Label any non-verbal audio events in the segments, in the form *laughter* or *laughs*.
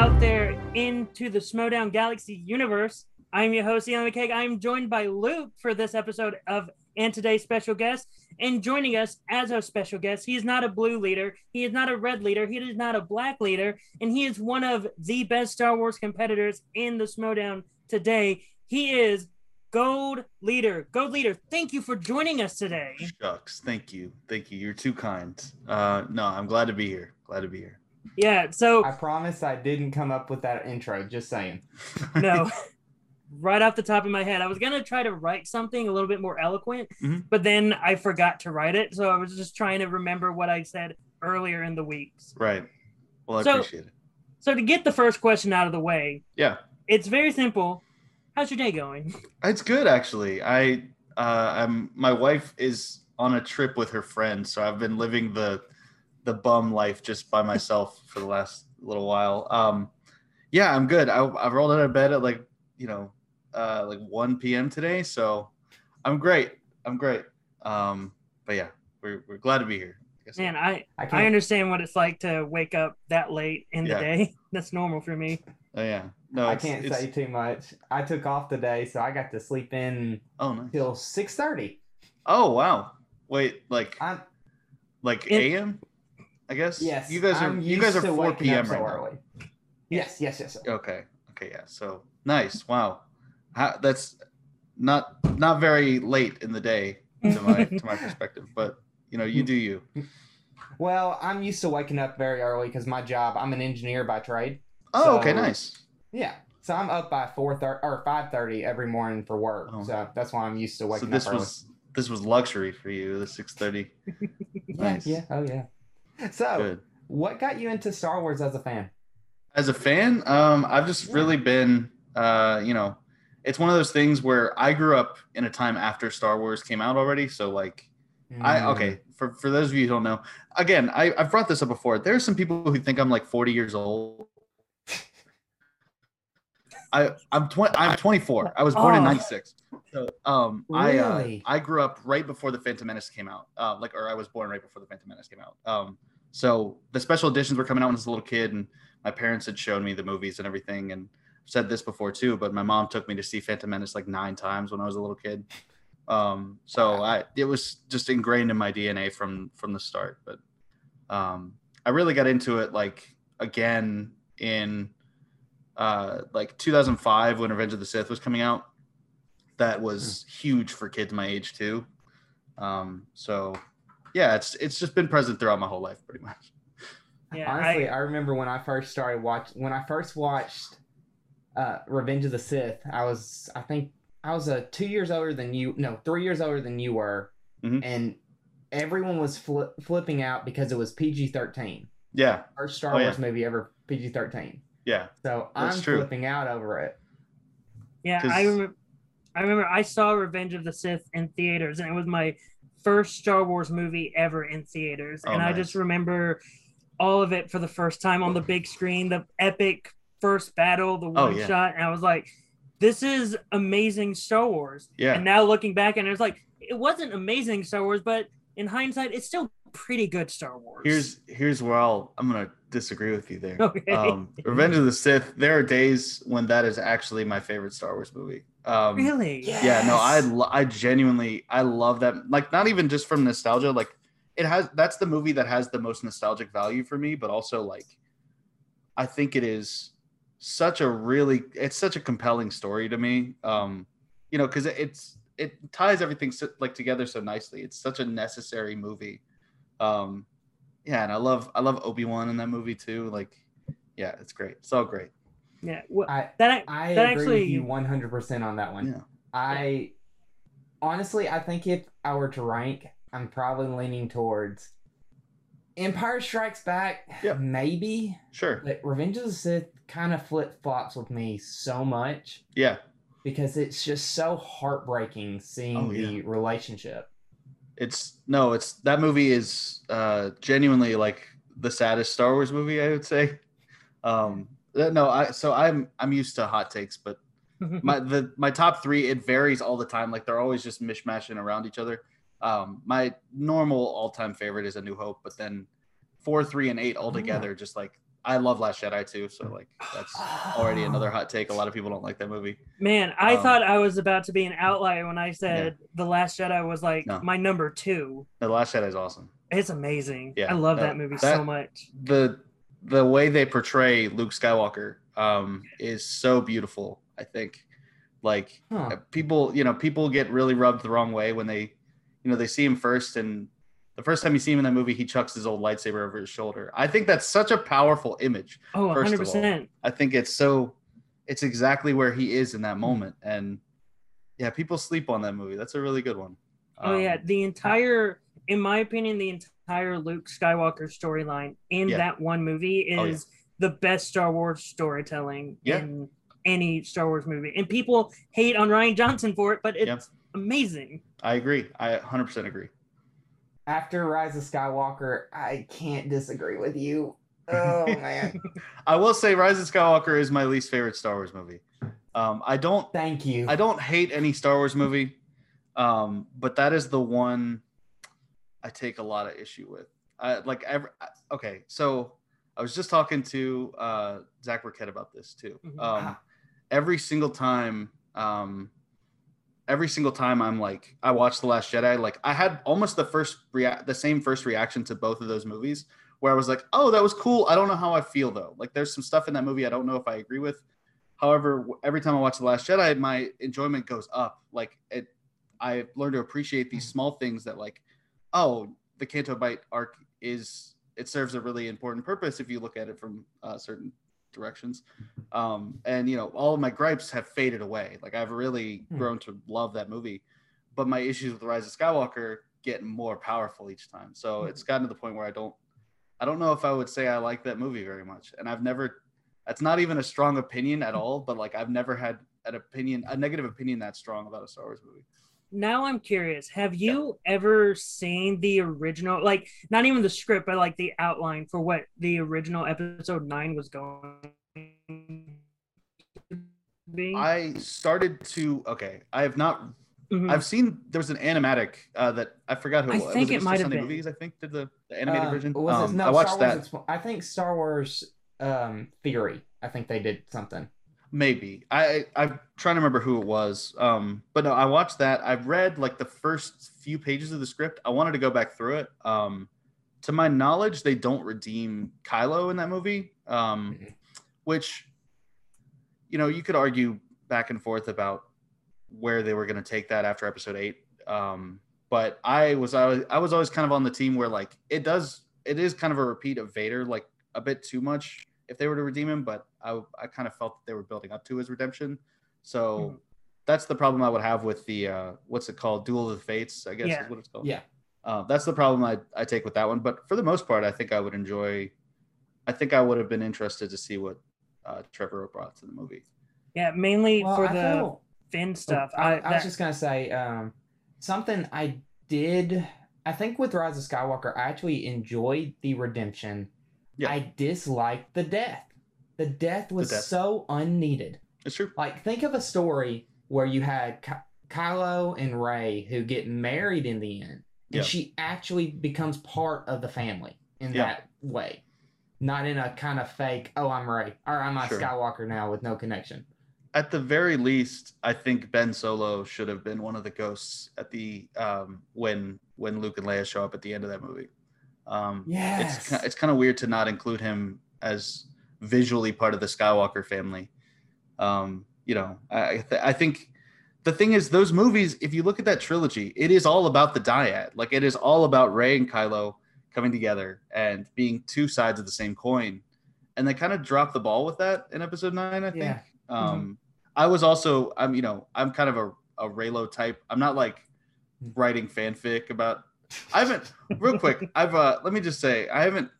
out there into the Schmoedown Galaxy universe. I'm your host, Ian McKeag. I'm joined by Luke for this episode of and today's special guest. And joining us as our special guest, he is not a blue leader, he is not a red leader, he is not a black leader, and he is one of the best Star Wars competitors in the Schmoedown today. He is Gold Leader. Gold Leader, thank you for joining us today. Shucks, thank you, thank you. You're too kind. Uh, no, I'm glad to be here. Glad to be here. Yeah, so I promise I didn't come up with that intro. Just saying. no, *laughs* *laughs* right off the top of my head, I was gonna try to write something a little bit more eloquent, Mhm. but then I forgot to write it, so I was just trying to remember what I said earlier in the weeks. Right. Well, I So- appreciate it. So to get the first question out of the way, Yeah, it's very simple. How's your day going? *laughs* it's good actually. I, uh, I'm. My wife is on a trip with her friends, so I've been living the, the bum life just by myself for the last little while. Um, yeah, I'm good. I, I rolled out of bed at like you know, uh, like 1 p.m. today, so I'm great. I'm great. Um, but yeah, we're we're glad to be here. I. Man, I I I understand what it's like to wake up that late in the Yeah. day. *laughs* That's normal for me. Oh yeah. No, I can't it's, say too much. I took off today, so I got to sleep in Oh nice. till six thirty. Oh wow. Wait, like I'm like It- AM? I guess. yes. You guys are I'm you guys are 4 p.m. so right now. early. Yes, yes, yes. Okay. Okay. Yeah. So nice. Wow. How, that's not not very late in the day to my *laughs* to my perspective, but you know you do you. *laughs* Well, I'm used to waking up very early because my job. I'm an engineer by trade. Oh, okay. Nice. Yeah, so I'm up by four thirty or five thirty every morning for work. Oh. So that's why I'm used to So waking this up early. was this was luxury for you. The six thirty. *laughs* nice. yeah, oh yeah. *laughs* So, Good. what got you into Star Wars as a fan? As a fan, um, I've just Yeah. really been, uh, you know, it's one of those things where I grew up in a time after Star Wars came out already. So like, I Mm. okay for for those of you who don't know, again, I I've brought this up before. There are some people who think I'm like 40 years old. *laughs* I I'm 20 I'm 24. I was born in Oh. 96. So um I uh, I grew up right before the Phantom Menace came out. Uh like or I was born right before the Phantom Menace came out. Um so the special editions were coming out when I was a little kid and my parents had shown me the movies and everything and I've said this before too, but my mom took me to see Phantom Menace like 9 times when I was a little kid. Um so I it was just ingrained in my DNA from from the start, but um I really got into it like again in uh like 2005 when Revenge of the Sith was coming out. That was huge for kids my age too. Um so yeah, it's it's just been present throughout my whole life pretty much. Yeah, Honestly, I, I, remember when I first started watching when I first watched uh, Revenge of the Sith. I was I think I was uh, two years older than you. No, three years older than you were, Mhm. and everyone was fli flipping out because it was PG thirteen. Yeah, First Star Oh, yeah. Wars movie ever PG thirteen. yeah. So That's I'm true. flipping out over it. Yeah, I remember. I remember I saw Revenge of the Sith in theaters, and it was my first Star Wars movie ever in theaters. Oh, and I just remember all of it for the first time on the big screen, the epic first battle, the Oh, one yeah. shot, and I was like, "This is amazing Star Wars." Yeah. And now looking back, and it was like, it wasn't amazing Star Wars, but in hindsight, it's still pretty good Star Wars. Here's here's where I'll I'm gonna disagree with you there. *laughs* okay. Um, Revenge of the Sith. There are days when that is actually my favorite Star Wars movie. Um, really? Yeah. Yeah, no, I lo- I genuinely I love that. Like not even just from nostalgia. Like it has that's the movie that has the most nostalgic value for me. But also like, I think it is such a really it's such a compelling story to me. Um, you know, because it's it ties everything so, like together so nicely. It's such a necessary movie. Um, yeah, and I love I love Obi Wan in that movie too. Like, yeah, it's great. It's all great. Yeah. Well, I that I That agree actually- with you 100 percent on that one. Yeah. I honestly, I think if I were to rank, I'm probably leaning towards Empire Strikes Back, Yeah. maybe, Sure. but Revenge of the Sith kind of flip flops with me so much Yeah. because it's just so heartbreaking seeing Oh, the relationship. it's no it's that movie is uh genuinely like the saddest star wars movie i would say um no i so i'm i'm used to hot takes but *laughs* my the my top three it varies all the time like they're always just mishmashing around each other um my normal all-time favorite is a new hope but then four three and eight all together just like I love Last Jedi too, so like that's already another hot take. A lot of people don't like that movie. Man, I Um, thought I was about to be an outlier when I said The Last Jedi was like No. my number two. The Last Jedi is awesome. It's amazing. Yeah, I love no, that movie that- so much. the the way they portray Luke Skywalker um, is so beautiful. I think, like Huh. people, you know, people get really rubbed the wrong way when they, you know, they see him first, and the first time you see him in that movie, he chucks his old lightsaber over his shoulder. I think that's such a powerful image. Oh, first 100 of all. percent. I think it's so, it's exactly where he is in that moment, and yeah, people sleep on that movie. That's a really good one. Oh yeah, Um, the entire, in my opinion, the entire Luke Skywalker storyline in Yeah. that one movie is Oh, yeah. the best Star Wars storytelling Yeah. in any Star Wars movie. And people hate on Rian Johnson for it, but it's Yeah. amazing. I agree. I 100% agree. After Rise of Skywalker, I can't disagree with you. *laughs* Oh man, I will say Rise of Skywalker is my least favorite Star Wars movie. Um, I don't thank you. I don't hate any Star Wars movie, um, but that is the one I take a lot of issue with. I like every okay, so I was just talking to uh, Zach Burkett about this too. Mhm. Um, Ah. every single time, um, every single time I'm like, I watched The Last Jedi, like I had almost the first rea- the same first reaction to both of those movies, where I was like, oh, that was cool. I don't know how I feel though. Like there's some stuff in that movie I don't know if I agree with. However, every time I watch The Last Jedi, my enjoyment goes up. Like it, I learned to appreciate these small things that like, oh, the Canto Bight arc is it serves a really important purpose if you look at it from uh, certain directions. Um, and you know, all of my gripes have faded away. Like I've really Hmm. grown to love that movie, but my issues with the Rise of Skywalker get more powerful each time. So Hmm. it's gotten to the point where I don't, I don't know if I would say I like that movie very much. And I've never, that's not even a strong opinion at all. But like I've never had an opinion, a negative opinion that strong about a Star Wars movie. Now I'm curious. Have you ever seen the original, like not even the script, but like the outline for what the original episode nine was going be? I started to okay. I have not. Mhm. I've seen there was an animatic uh, that I forgot who I was. think was it Mr. might have been. Movies. I think did the, the animated Uh, version. Was Um, it, no, I watched Star that. Wars Expo- I think Star Wars um, Theory. I think they did something. Maybe I I'm trying to remember who it was. Um, but no, I watched that. I've read like the first few pages of the script. I wanted to go back through it. Um, to my knowledge, they don't redeem Kylo in that movie. Um, Mhm. which, you know, you could argue back and forth about where they were going to take that after Episode Eight. Um, but I was I was I was always kind of on the team where like it does it is kind of a repeat of Vader like a bit too much if they were to redeem him, but I I kind of felt that they were building up to his redemption. So Mhm. that's the problem I would have with the uh, what's it called, Duel of the Fates, I guess Yeah. is what it's called. Yeah. Uh, that's the problem I, I take with that one. But for the most part, I think I would enjoy. I think I would have been interested to see what uh, Trevor brought to the movie. yeah, mainly Well, for I the feel- Finn stuff. I, I, I was just gonna say um, something I did. I think with Rise of Skywalker, I actually enjoyed the redemption. Yeah. I disliked the death. The death was death. so unneeded. It's true. Like, think of a story where you had Ky- Kylo and Rey who get married in the end, and Yeah. she actually becomes part of the family in Yeah. that way, not in a kind of fake. Oh, I'm Rey, or I'm a Sure. Skywalker now with no connection. At the very least, I think Ben Solo should have been one of the ghosts at the um, when when Luke and Leia show up at the end of that movie. Um, Yes. it's it's kind of weird to not include him as visually part of the Skywalker family. Um, you know, I th- I think the thing is those movies. If you look at that trilogy, it is all about the dyad. Like it is all about Rey and Kylo coming together and being two sides of the same coin. And they kind of dropped the ball with that in Episode Nine. I think. Yeah. Um, I was also I'm you know I'm kind of a a Reylo type. I'm not like writing fanfic about. I haven't real quick. I've uh let me just say I haven't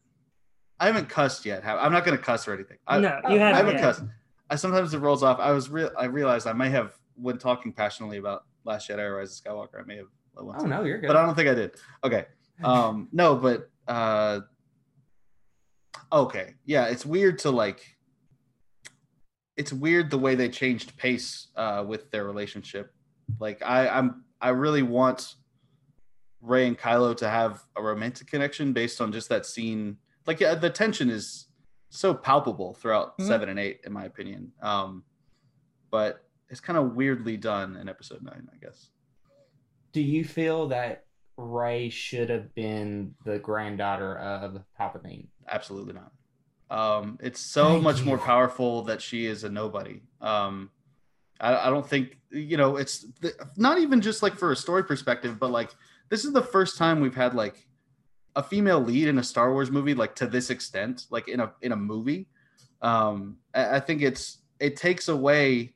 I haven't cussed yet. Have- I'm not gonna cuss or anything. I, no, you haven't. I haven't yet. cussed. I sometimes it rolls off. I was real. I realized I may have when talking passionately about Last Jedi or Rise of Skywalker. I may have. let one Oh slip. no, you're good. but I don't think I did. Okay. Um no, but uh okay. Yeah, it's weird to like it's weird the way they changed pace uh with their relationship. Like I I'm I really want Rey and Kylo to have a romantic connection based on just that scene. Like yeah, the tension is so palpable throughout Mhm. seven and eight, in my opinion. Um, but it's kind of weirdly done in episode nine, I guess. Do you feel that Rey should have been the granddaughter of Palpatine? Absolutely not. Um, it's so Thank much you. more powerful that she is a nobody. Um, I, I don't think you know it's not even just like for a story perspective, but like this is the first time we've had like a female lead in a Star Wars movie like to this extent, like in a in a movie. Um, I, I think it's it takes away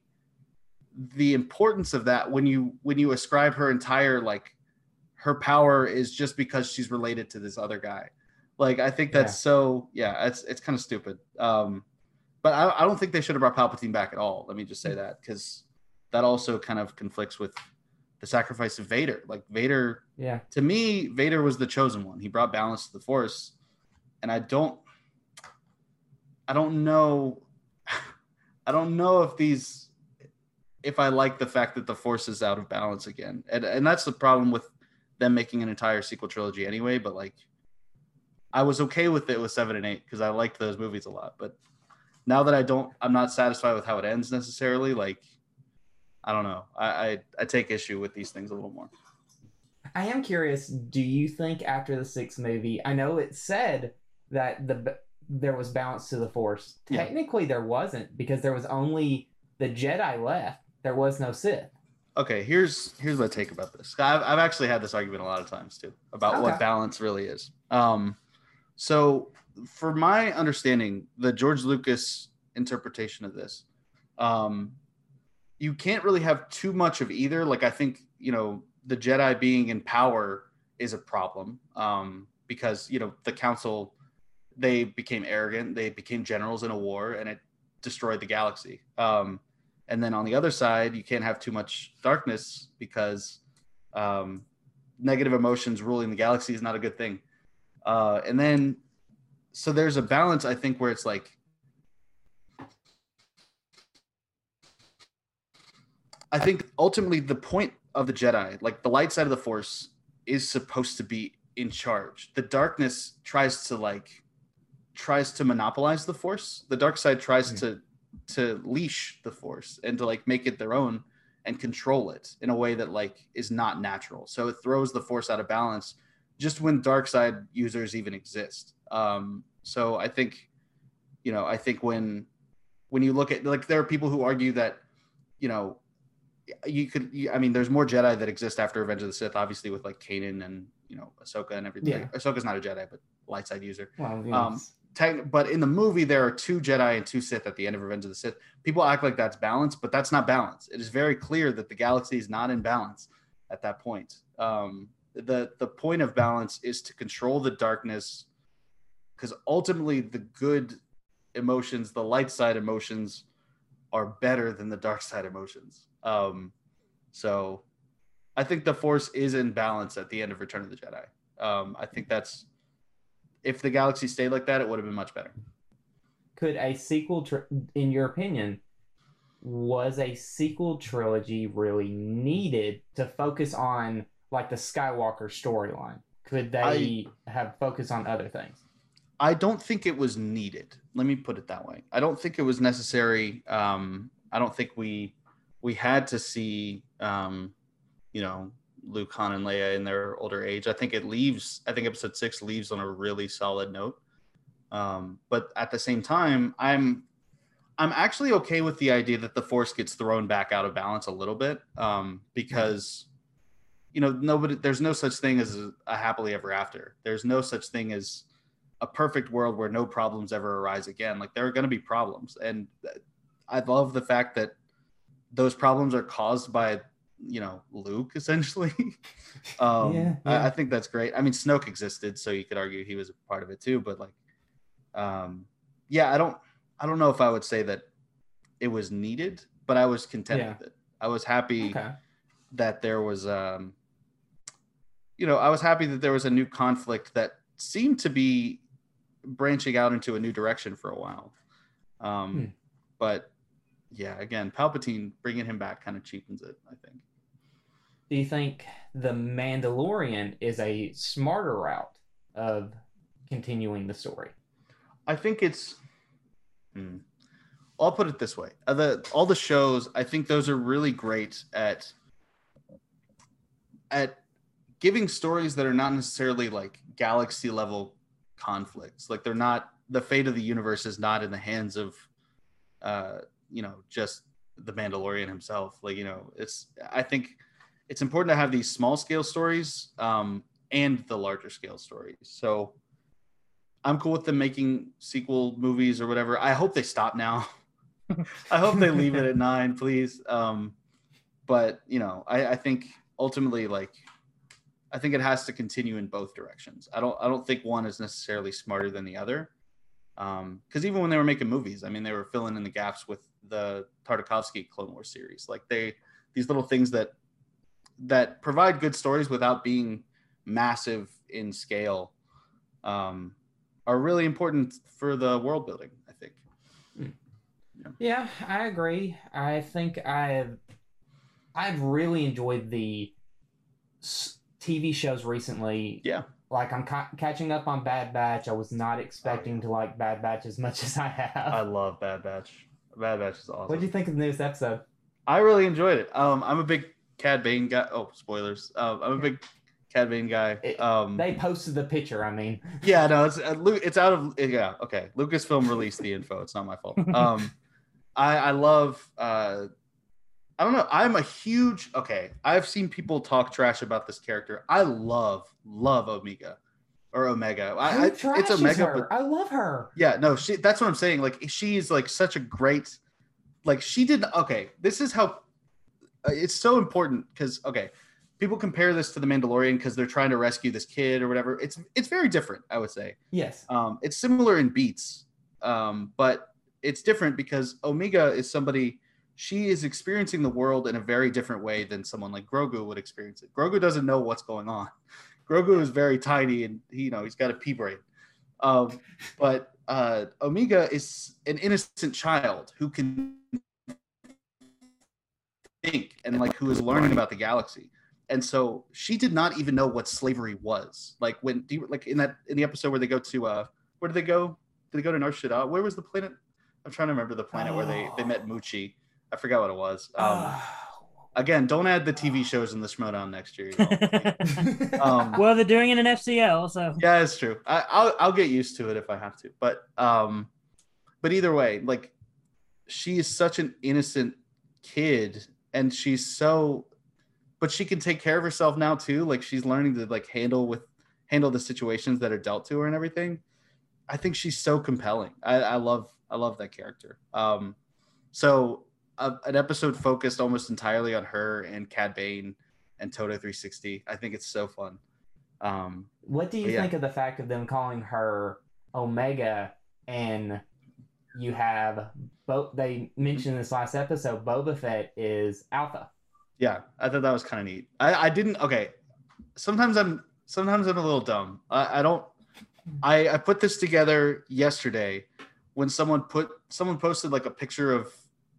the importance of that when you when you ascribe her entire like her power is just because she's related to this other guy. Like I think that's Yeah. so yeah, it's it's kind of stupid. Um, but I, I don't think they should have brought Palpatine back at all. Let me just say that because that also kind of conflicts with the sacrifice of Vader. Like Vader, Yeah. to me, Vader was the chosen one. He brought balance to the Force, and I don't, I don't know, *laughs* I don't know if these, if I like the fact that the Force is out of balance again, and and that's the problem with them making an entire sequel trilogy anyway. But like, I was okay with it with seven and eight because I liked those movies a lot, but now that I don't, I'm not satisfied with how it ends necessarily. Like, I don't know. I, I I take issue with these things a little more. I am curious. Do you think after the sixth movie, I know it said that the there was balance to the Force. Yeah. Technically, there wasn't because there was only the Jedi left. There was no Sith. Okay, here's here's my take about this. I've I've actually had this argument a lot of times too about Okay. what balance really is. Um, so for my understanding, the George Lucas interpretation of this, um, you can't really have too much of either. Like I think you know the Jedi being in power is a problem um, because you know the Council they became arrogant, they became generals in a war, and it destroyed the galaxy. Um, and then on the other side, you can't have too much darkness because um, negative emotions ruling the galaxy is not a good thing. Uh, and then, so there's a balance, I think, where it's like, I think ultimately the point of the Jedi, like the light side of the Force, is supposed to be in charge. The darkness tries to like tries to monopolize the Force. The dark side tries Mm. to to leash the Force and to like make it their own and control it in a way that like is not natural. So it throws the Force out of balance just when dark side users even exist. Um, so I think, you know, I think when when you look at like there are people who argue that, you know, you could you, I mean there's more Jedi that exist after Revenge of the Sith, obviously with like Kanan and you know Ahsoka and everything. Yeah. Ahsoka's not a Jedi, but light side user. Well, you Um, Tech, but in the movie there are two Jedi and two Sith at the end of Revenge of the Sith. People act like that's balance, but that's not balance. It is very clear that the galaxy is not in balance at that point. Um, the the point of balance is to control the darkness, because ultimately the good emotions, the light side emotions, are better than the dark side emotions. Um, so, I think the Force is in balance at the end of Return of the Jedi. Um, I think that's if the galaxy stayed like that, it would have been much better. could a sequel, tr- in your opinion, was a sequel trilogy really needed to focus on like the Skywalker storyline? Could they have focused on other things? I don't think it was needed. Let me put it that way. I don't think it was necessary. Um, I don't think we we had to see um, you know Luke, Han, and Leia in their older age. I think it leaves. I think Episode Six leaves on a really solid note. Um, but at the same time, I'm I'm actually okay with the idea that the Force gets thrown back out of balance a little bit um, because you know nobody. There's no such thing as a, a happily ever after. There's no such thing as a perfect world where no problems ever arise again. Like there are going to be problems, and I love the fact that those problems are caused by you know Luke *laughs* essentially. um, Yeah, I. I think that's great. I mean, Snoke existed, so you could argue he was a part of it too. But like, um, yeah, I don't, I don't know if I would say that it was needed, but I was content Yeah. with it. I was happy Okay. that there was um you know i was happy that there was a new conflict that seemed to be branching out into a new direction for a while um Hmm. but yeah again palpatine bringing him back kind of cheapens it i think Do you think the Mandalorian is a smarter route of continuing the story? i think it's Hmm. I'll put it this way: the all the shows, I think those are really great at at giving stories that are not necessarily like galaxy level conflicts. Like they're not the fate of the universe is not in the hands of, uh, you know, just the Mandalorian himself. Like you know, it's I think it's important to have these small scale stories um, and the larger scale stories. So I'm cool with them making sequel movies or whatever. I hope they stop now. *laughs* I hope they leave it at nine, please. Um, but you know, I, I think ultimately, like, I think it has to continue in both directions. I don't, I don't think one is necessarily smarter than the other. Um, because even when they were making movies, I mean, they were filling in the gaps with the Tartakovsky Clone Wars series. Like they, these little things that that provide good stories without being massive in scale, um, are really important for the world building. I think. Yeah, I agree. I think I've I've really enjoyed the TV shows recently. Yeah. Like I'm ca- catching up on Bad Batch. I was not expecting to like Bad Batch as much as I have. I love Bad Batch. Bad Batch is awesome. what do you think of the newest episode? I really enjoyed it. Um, I'm a big Cad Bane guy. Oh, spoilers. Um, I'm a big Cad Bane guy. Um, They posted the picture. I mean, *laughs* yeah, no, it's uh, it's out of yeah. Okay, Lucasfilm released the info. It's not my fault. *laughs* Um, I I love. Uh, I don't know. I'm a huge okay. I've seen people talk trash about this character. I love love Omega or Omega. I, I, it's Omega, her? but I love her. yeah, no, she. That's what I'm saying. Like she's like such a great. Like she did. Okay, this is how. uh, It's so important because okay, people compare this to the Mandalorian because they're trying to rescue this kid or whatever. It's it's very different. I would say. Yes. Um, it's similar in beats, um, but it's different because Omega is somebody. She is experiencing the world in a very different way than someone like Grogu would experience it. Grogu doesn't know what's going on. Grogu is very tiny and he, you know he's got a pea brain. Um, but uh, Omega is an innocent child who can think and like who is learning about the galaxy. And so she did not even know what slavery was. Like when do you, like in that in the episode where they go to uh where did they go? Did they go to Nar Shaddaa? Where was the planet? I'm trying to remember the planet where they they met Muchi. I forgot what it was. Um, again, don't add the TV shows in the Schmoedown next year. you *laughs* know? Um, well, they're doing it in FCL, so yeah, it's true. I, I'll I'll get used to it if I have to. But um, but either way, like she is such an innocent kid, and she's so, but she can take care of herself now too. Like she's learning to like handle with handle the situations that are dealt to her and everything. I think she's so compelling. I, I love I love that character. Um, so a, an episode focused almost entirely on her and Cad Bane and Todo 360. I think it's so fun. Um, What do you yeah. think of the fact of them calling her Omega and you have both they mentioned this last episode Boba Fett is Alpha. Yeah, I thought that was kind of neat. I, I didn't. Okay, sometimes I'm sometimes I'm a little dumb. I, I don't. I I put this together yesterday when someone put someone posted like a picture of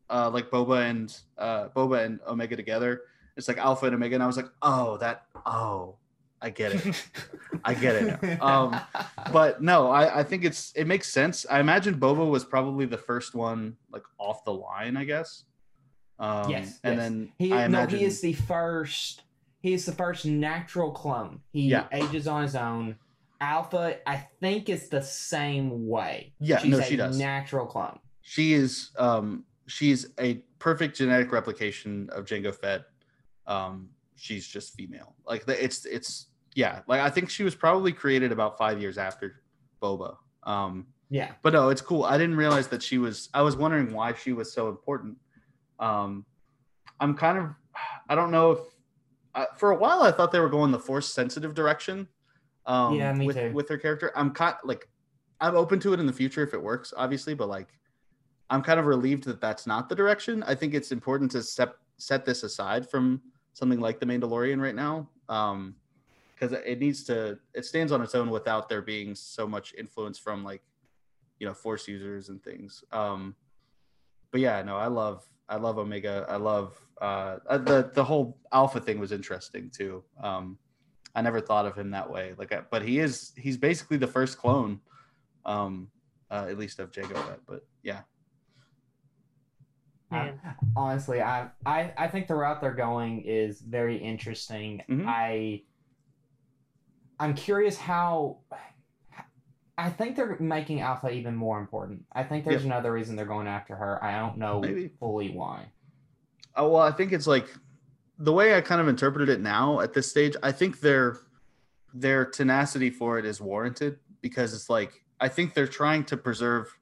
uh like Boba and uh Boba and Omega together. It's like Alpha and Omega, and I was like, oh that oh I get it. I get it. *laughs* Um, but no, I, I think it's it makes sense. I imagine Boba was probably the first one like off the line, I guess. Um, Yes, and yes. then he I no, he is the first he is the first natural clone. He Yeah. ages on his own. Alpha, I think is the same way. Yeah, She's no, a she does. Natural clone. she is um she's a perfect genetic replication of Jango Fett. Um, she's just female. Like it's it's yeah. Like I think she was probably created about five years after Boba. Um, Yeah. but no, it's cool. I didn't realize that she was. I was wondering why she was so important. Um, I'm kind of. I don't know if. I, for a while, I thought they were going the force sensitive direction. Um, Yeah, me with, too. With her character, I'm kind like, I'm open to it in the future if it works, obviously. But like, I'm kind of relieved that that's not the direction. I think it's important to set set this aside from something like the Mandalorian right now. Um, because it needs to it stands on its own without there being so much influence from like you know force users and things um but yeah no i love i love omega i love uh uh, the the whole alpha thing was interesting too um i never thought of him that way like I- but he is he's basically the first clone um uh, at least of Jango But yeah, I- honestly, I, I I think the route they're going is very interesting. Mhm. I I'm curious how. I think they're making Alpha even more important. I think there's Yep. another reason they're going after her. I don't know Maybe. fully why. Oh well, I think it's like the way I kind of interpreted it now at this stage. I think their their tenacity for it is warranted because it's like I think they're trying to preserve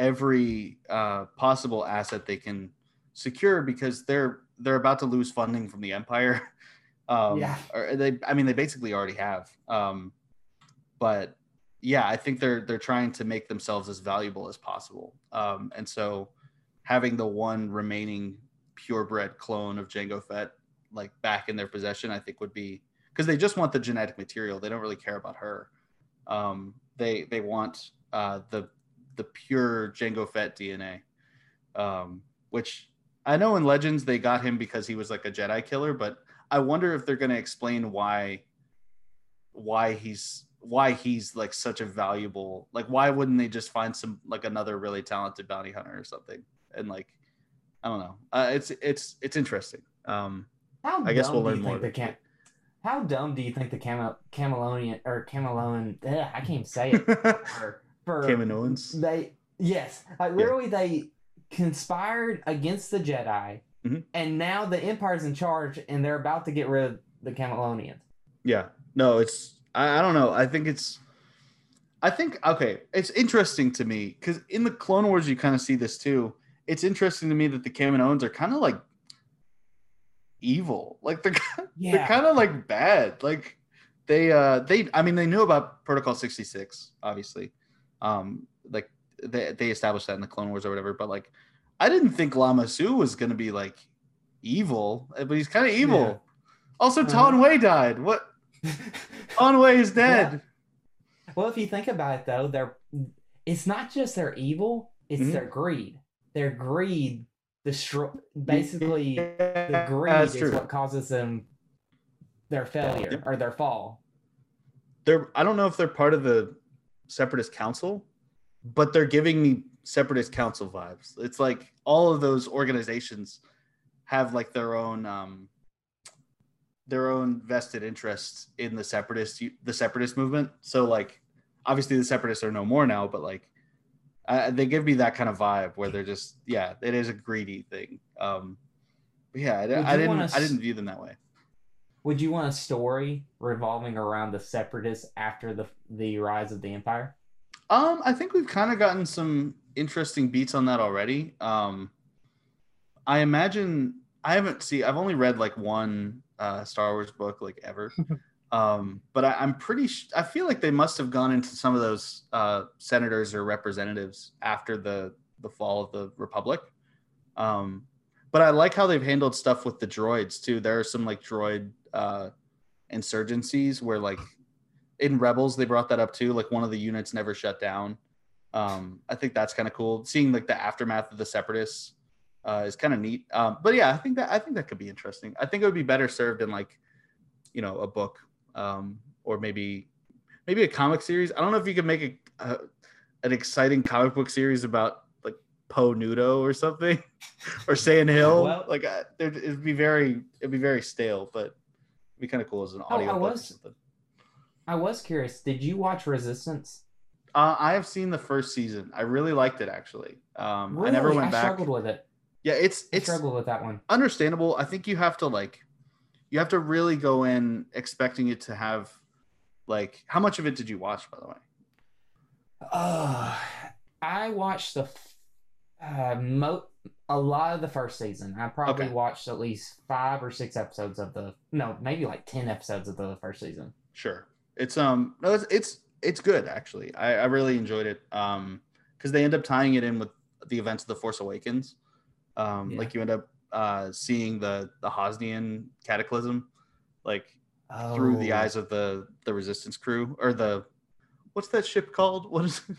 every uh, possible asset they can secure because they're they're about to lose funding from the empire. *laughs* Um, Yeah. Or they, I mean, they basically already have. Um, but yeah, I think they're they're trying to make themselves as valuable as possible. Um, and so having the one remaining purebred clone of Jango Fett like back in their possession, I think would be because they just want the genetic material. They don't really care about her. Um, they they want uh, the the pure Jango Fett DNA, um, which I know in Legends they got him because he was like a Jedi killer, but I wonder if they're going to explain why why he's why he's like such a valuable like why wouldn't they just find some like another really talented bounty hunter or something and like I don't know. Uh, it's it's it's interesting. Um, How I guess we'll learn more think the eventually. cam- How dumb do you think the Cam- Camelonian or Cameloan? Ugh, I can't even say it. *laughs* For, for Kaminoans. They yes, like literally they conspired against the Jedi, Mhm. and now the Empire's in charge, and they're about to get rid of the Camelonians. Yeah. No, it's I, I don't know. I think it's I think okay, it's interesting to me because in the Clone Wars you kind of see this too. It's interesting to me that the Kaminoans are kind of like evil. Like they're *laughs* they're kind of like bad. Like they uh they I mean they knew about Protocol 66, obviously. Um like they they established that in the Clone Wars or whatever, but like I didn't think Lama Su was gonna be like evil, but he's kind of evil. Yeah. Also, Uh-huh. Taun We died. What? *laughs* Taun We is dead. well, if you think about it, though, they're it's not just their evil; it's Mhm. their greed. Their greed destroy basically the greed is true. what causes them their failure or their fall. They're I don't know if they're part of the Separatist Council, but they're giving me Separatist Council vibes. It's like all of those organizations have like their own um their own vested interests in the separatist the separatist movement. So like obviously the separatists are no more now, but like uh, they give me that kind of vibe where they're just yeah, it is a greedy thing. Um yeah, I, I didn't I didn't view them that way. Would you want a story revolving around the separatists after the the rise of the empire? Um, I think we've kind of gotten some interesting beats on that already. Um, I imagine I haven't see I've only read like one uh, Star Wars book like ever. *laughs* um, but I, I'm pretty. Sh- I feel like they must have gone into some of those uh, senators or representatives after the the fall of the Republic. Um, but I like how they've handled stuff with the droids too. There are some like droid uh, insurgencies where like in Rebels they brought that up too. Like one of the units never shut down. Um, I think that's kind of cool. Seeing like the aftermath of the Separatists uh, is kind of neat. Um, but yeah, I think that I think that could be interesting. I think it would be better served in like you know a book um, or maybe maybe a comic series. I don't know if you could make a, a an exciting comic book series about like Po Nudo or something *laughs* or San Hill. Well- like there'd- it'd be very it'd be very stale, but be kind of cool as an Oh, I audio book or was- something. I was curious. Did you watch Resistance? Uh, I have seen the first season. I really liked it actually. Um, I never went I back. struggled with it. Yeah, it's I it's struggled with that one. understandable. I think you have to like, you have to really go in expecting it to have, like, how much of it did you watch by the way? Uh, I watched the uh, mo- a lot of the first season. I probably Okay. watched at least five or six episodes of the no, maybe like ten episodes of the first season. Sure, it's um, no, it's it's it's good actually. I I really enjoyed it. Um, because they end up tying it in with the events of the Force Awakens. Um, Yeah. like you end up uh seeing the the Hosnian cataclysm, like through the Oh. eyes of the the resistance crew or the what's that ship called what is it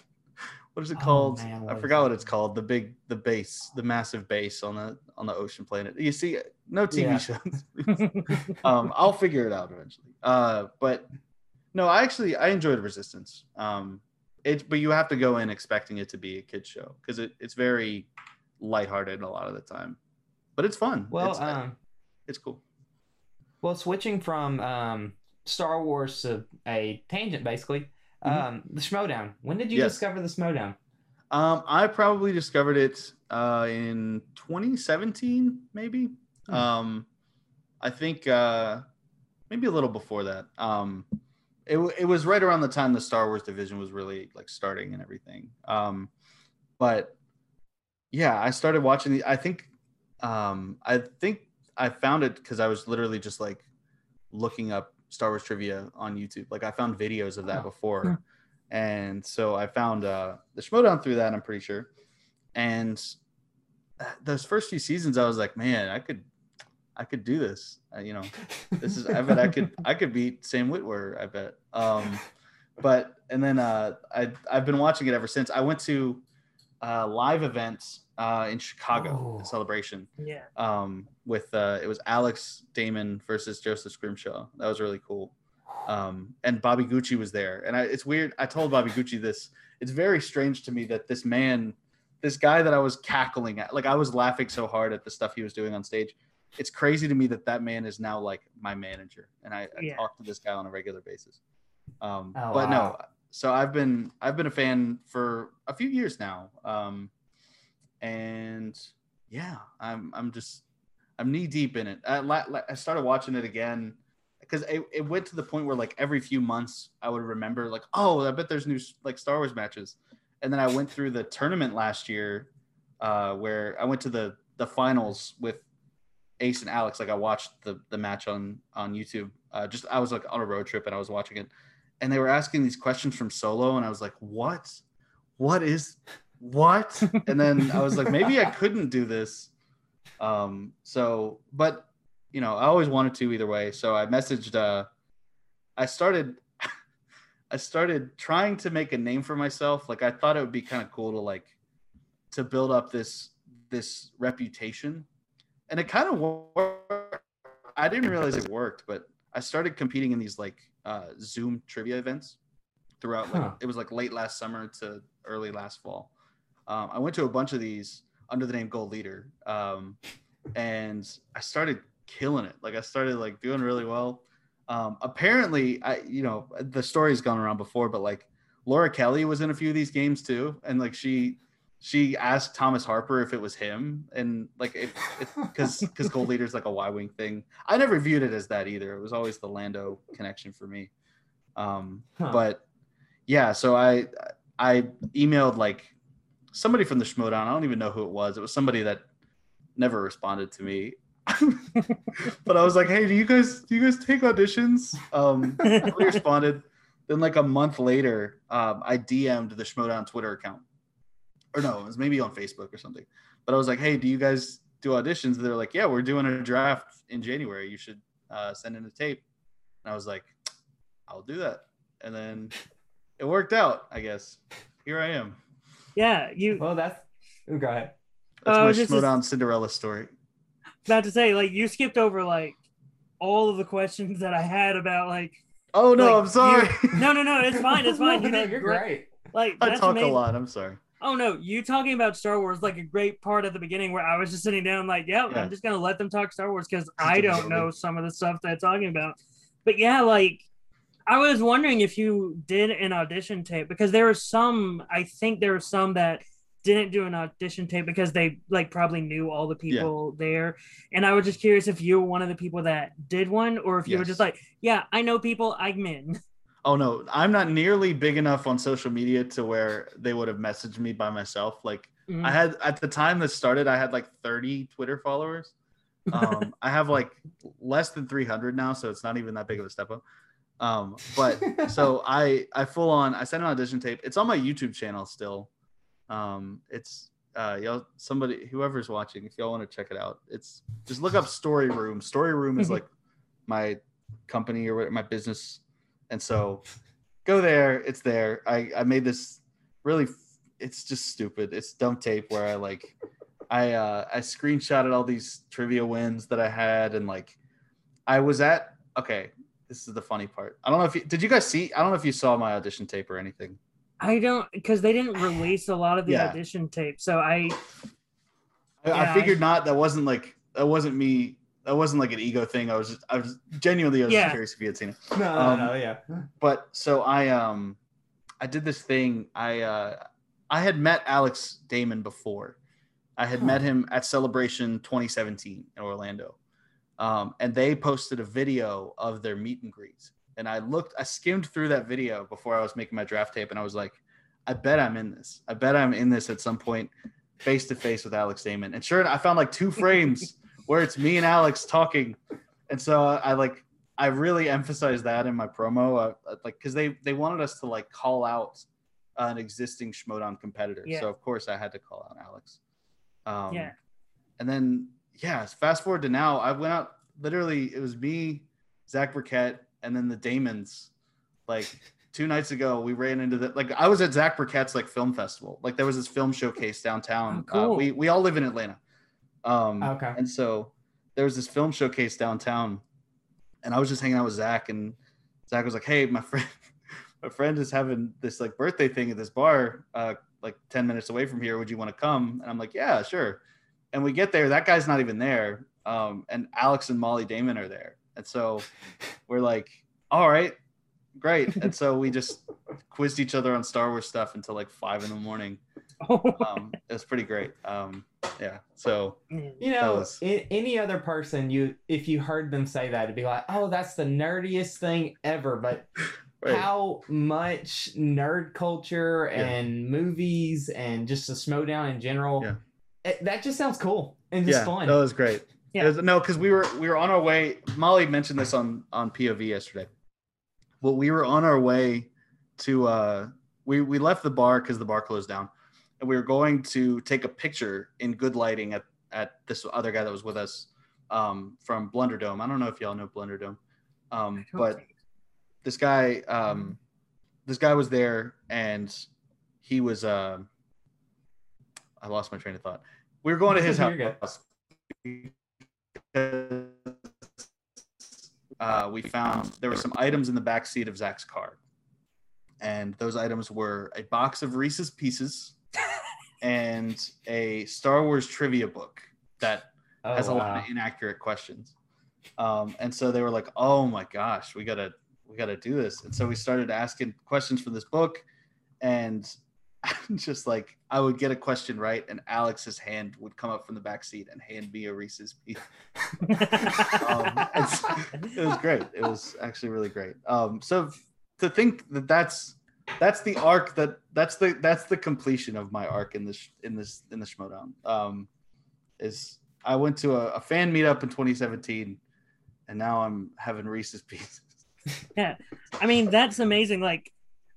what is it Oh, called? man, i forgot what it's called. The big the base the massive base on the on the ocean planet. You see no tv Yeah. shows. *laughs* Um i'll figure it out eventually. Uh but no i actually i enjoyed resistance. Um it but you have to go in expecting it to be a kid show because it, it's very lighthearted a lot of the time. But it's fun. Well, it's, um, it's cool. well, switching from um, Star Wars to a tangent, basically. Mhm. Um, the Schmoedown. When did you Yes. discover the Schmoedown? um i probably discovered it uh in 2017 maybe Hmm. um i think uh maybe a little before that um it, it was right around the time the star wars division was really like starting and everything um but yeah i started watching the i think um i think i found it because i was literally just like looking up star wars trivia on youtube. Like i found videos of that Oh. before. And so i found uh the schmoedown through that i'm pretty sure. And uh, those first few seasons i was like man i could i could do this. Uh, you know this is i bet i could i could beat sam witwer i bet. Um but and then uh i i've been watching it ever since. I went to uh live events uh in chicago Oh. celebration. Yeah. um with uh it was alex damon versus joseph scrimshaw. That was really cool. Um and bobby gucci was there. And I, it's weird i told bobby gucci this. It's very strange to me that this man this guy that i was cackling at like i was laughing so hard at the stuff he was doing on stage. It's crazy to me that that man is now like my manager. And i, I talk to this guy on a regular basis. Um Oh, but no so i've been i've been a fan for a few years now. Um and yeah i'm i'm just i'm knee deep in it. I, I started watching it again because it, it went to the point where like every few months i would remember like oh i bet there's new like star wars matches. And then i went through the tournament last year uh where i went to the the finals with ace and alex. Like i watched the the match on on youtube. Uh just i was like on a road trip and i was watching it. And they were asking these questions from solo and i was like what? What is what? And then i was like maybe i couldn't do this. Um so but you know i always wanted to either way. So i messaged uh i started *laughs* i started trying to make a name for myself. Like i thought it would be kind of cool to like to build up this this reputation. And it kind of worked. I didn't realize it worked but i started competing in these like uh zoom trivia events throughout like Huh. it was like late last summer to early last fall um, i went to a bunch of these under the name gold leader um, and i started killing it. Like i started like doing really well. Um, apparently i you know the story's gone around before but like laura kelly was in a few of these games too. And like she she asked thomas harper if it was him. And like because because gold leader's like a y-wing thing. I never viewed it as that either. It was always the lando connection for me. Um Huh. but yeah so i i emailed like somebody from the schmoedown i don't even know who it was. It was somebody that never responded to me. *laughs* But i was like hey do you guys do you guys take auditions? Um nobody *laughs* responded. Then like a month later um i dm'd the schmoedown twitter account. Or no it was maybe on facebook or something. But i was like hey do you guys do auditions? They're like yeah we're doing a draft in january. You should uh, send in a tape. And i was like i'll do that. And then it worked out i guess. Here i am Yeah. You well, that's. Ooh, go ahead. that's Oh, my this is- schmoedown cinderella story about to say like you skipped over like all of the questions that I had about like oh no Like, i'm sorry no no no it's fine it's *laughs* fine No, you no, you're great. great. like i that's talk amazing. a lot i'm sorry Oh no, you talking about Star Wars like a great part at the beginning where I was just sitting down like, yeah, Yeah. I'm just gonna let them talk Star Wars because I don't absorb know some of the stuff they're talking about. But yeah, like I was wondering if you did an audition tape because there were some I think there were some that didn't do an audition tape because they like probably knew all the people there. And I was just curious if you were one of the people that did one or if you were just like, yeah, I know people, I'm in. *laughs* Oh no, I'm not nearly big enough on social media to where they would have messaged me by myself. Like Mm. I had at the time this started, I had like 30 Twitter followers. *laughs* Um, I have like less than 300 now, so it's not even that big of a step up. Um, *laughs* but so I I full on I sent an audition tape. It's on my YouTube channel still. Um, it's uh y'all somebody whoever's watching, if y'all want to check it out, it's just look up Story Room. Story Room is like my company or my business, and so go there. It's there. I I made this really. It's just stupid. It's dumb tape where I like. I uh I screenshotted all these trivia wins that I had and like I was at okay, this is the funny part. I don't know if you did you guys see I don't know if you saw my audition tape or anything. I don't because they didn't release a lot of the Yeah. audition tape, so I I, Yeah, I figured not. That wasn't like that wasn't me. That wasn't like an ego thing. I was just I was genuinely I was Yeah. curious if you had seen it. No, Um, no, yeah. But so I um I did this thing. I uh I had met Alex Damon before. I had Huh. met him at Celebration 2017 in Orlando. Um, and they posted a video of their meet and greets. And I looked, I skimmed through that video before I was making my draft tape, and I was like, I bet I'm in this. I bet I'm in this at some point, face to face with Alex Damon. And sure, I found like two frames *laughs* where it's me and Alex talking. And so I, I like I really emphasized that in my promo, uh, like because they they wanted us to like call out an existing Schmoedown competitor. Yeah. So of course I had to call out Alex. Um, Yeah. And then yeah, fast forward to now, I went out. Literally, it was me, Zach Burkett, and then the Damons. Like *laughs* two nights ago, we ran into the like I was at Zach Burkett's like film festival. Like there was this film showcase downtown. Oh, cool. uh, we we all live in Atlanta. Um, Okay. and so there was this film showcase downtown, and I was just hanging out with Zach, and Zach was like, "Hey, my *laughs* friend, my friend is having this like birthday thing at this bar, uh, like ten minutes away from here. Would you want to come?" And I'm like, "Yeah, sure." And we get there, that guy's not even there, um, and Alex and Molly Damon are there, and so *laughs* we're like, "All right, great." And so we just quizzed each other on Star Wars stuff until like five in the morning. *laughs* Um, it was pretty great. Um, yeah, so. You know, was- a- any other person, you if you heard them say that, it'd be like, "Oh, that's the nerdiest thing ever." But *laughs* Right. how much nerd culture Yeah. and movies and just the Schmoedown in general, Yeah. It- that just sounds cool and just yeah, fun. that was great. Yeah. Was- no, because we were we were on our way. Molly mentioned this on on POV yesterday. Well, we were on our way to uh we we left the bar because the bar closed down, and we were going to take a picture in good lighting at at this other guy that was with us um from Blunderdome. I don't know if y'all know Blunderdome, um, but this guy um this guy was there and he was uh I lost my train of thought. We were going to his *laughs* house. Uh, we found there were some items in the back seat of Zach's car, and those items were a box of Reese's Pieces *laughs* and a Star Wars trivia book that oh, has a lot of inaccurate questions. Um, and so they were like, "Oh my gosh, we gotta we gotta do this." And so we started asking questions from this book, and *laughs* just like I would get a question right, and Alex's hand would come up from the back seat and hand me a Reese's piece. *laughs* Um, it was great. It was actually really great. Um, so to think that that's that's the arc that that's the that's the completion of my arc in this in this in the Schmoedown. Um, is I went to a, a fan meetup in 2017, and now I'm having Reese's Pieces. *laughs* yeah, I mean, that's amazing. Like,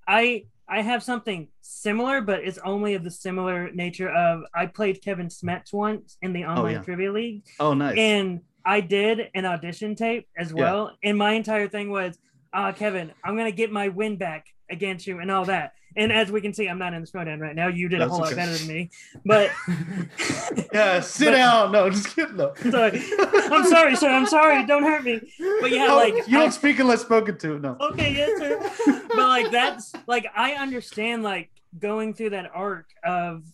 I I have something similar, but it's only of the similar nature of I played Kevin Smets once in the oh, online yeah. trivia league, Oh, nice. and I did an audition tape as Yeah. well. And my entire thing was, uh, Kevin, I'm gonna get my win back against you and all that. And as we can see, I'm not in the showdown right now. You did a That's whole lot better than me, but *laughs* yeah, sit but- down. No, just kidding. No. *laughs* sorry. I'm sorry, sir. I'm sorry. *laughs* Don't hurt me. But yeah, Oh, like you I- don't speak unless spoken to. No. okay yes sir but like that's like i understand like going through that arc of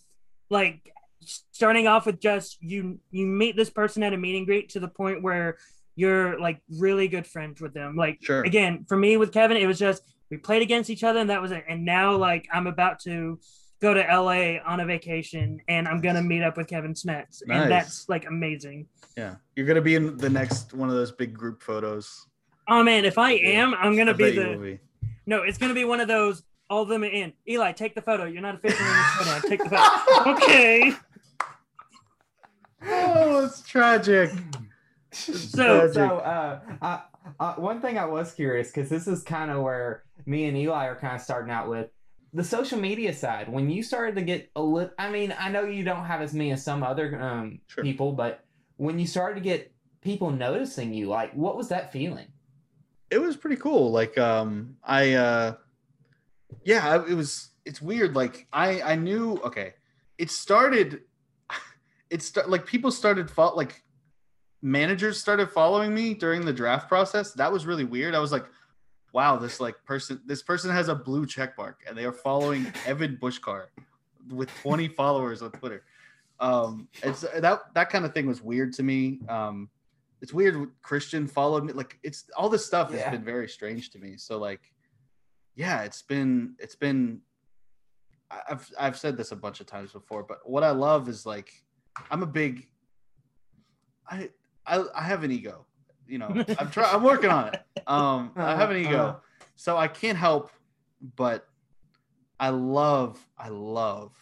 like starting off with just you you meet this person at a meet and greet to the point where you're like really good friends with them like Sure. again for me with kevin it was just we played against each other and that was it and now like i'm about to go to la on a vacation and i'm gonna meet up with kevin smets Nice. and that's like amazing Yeah, you're gonna be in the next one of those big group photos. oh man if i am i'm gonna I be the be. No, it's gonna be one of those. All of them in. Eli, take the photo. You're not officially in the showdown. Take the photo. *laughs* Okay. Oh, it's tragic. *laughs* So- so uh, uh, uh, one thing I was curious because this is kind of where me and Eli are kind of starting out with the social media side. When you started to get a little, I mean, I know you don't have as many as some other um, Sure. people, but when you started to get people noticing you, like, what was that feeling? it was pretty cool. Like, um, I, uh, yeah, it was. It's weird. Like, I, I knew. Okay, it started. *sighs* It start like people started fo- like managers started following me during the draft process. That was really weird. I was like, wow, this like person, this person has a blue check mark, and they are following *laughs* Evan Bushcar with 20 followers on Twitter. Um, it's that that kind of thing was weird to me. Um, it's weird. Kristian followed me. Like it's all this stuff Yeah. has been very strange to me. So like, yeah, it's been it's been. I've I've said this a bunch of times before, but what I love is like, I'm a big. I I I have an ego, you know. *laughs* I'm trying. I'm working on it. Um, I have an ego, Uh-huh. so I can't help but I love I love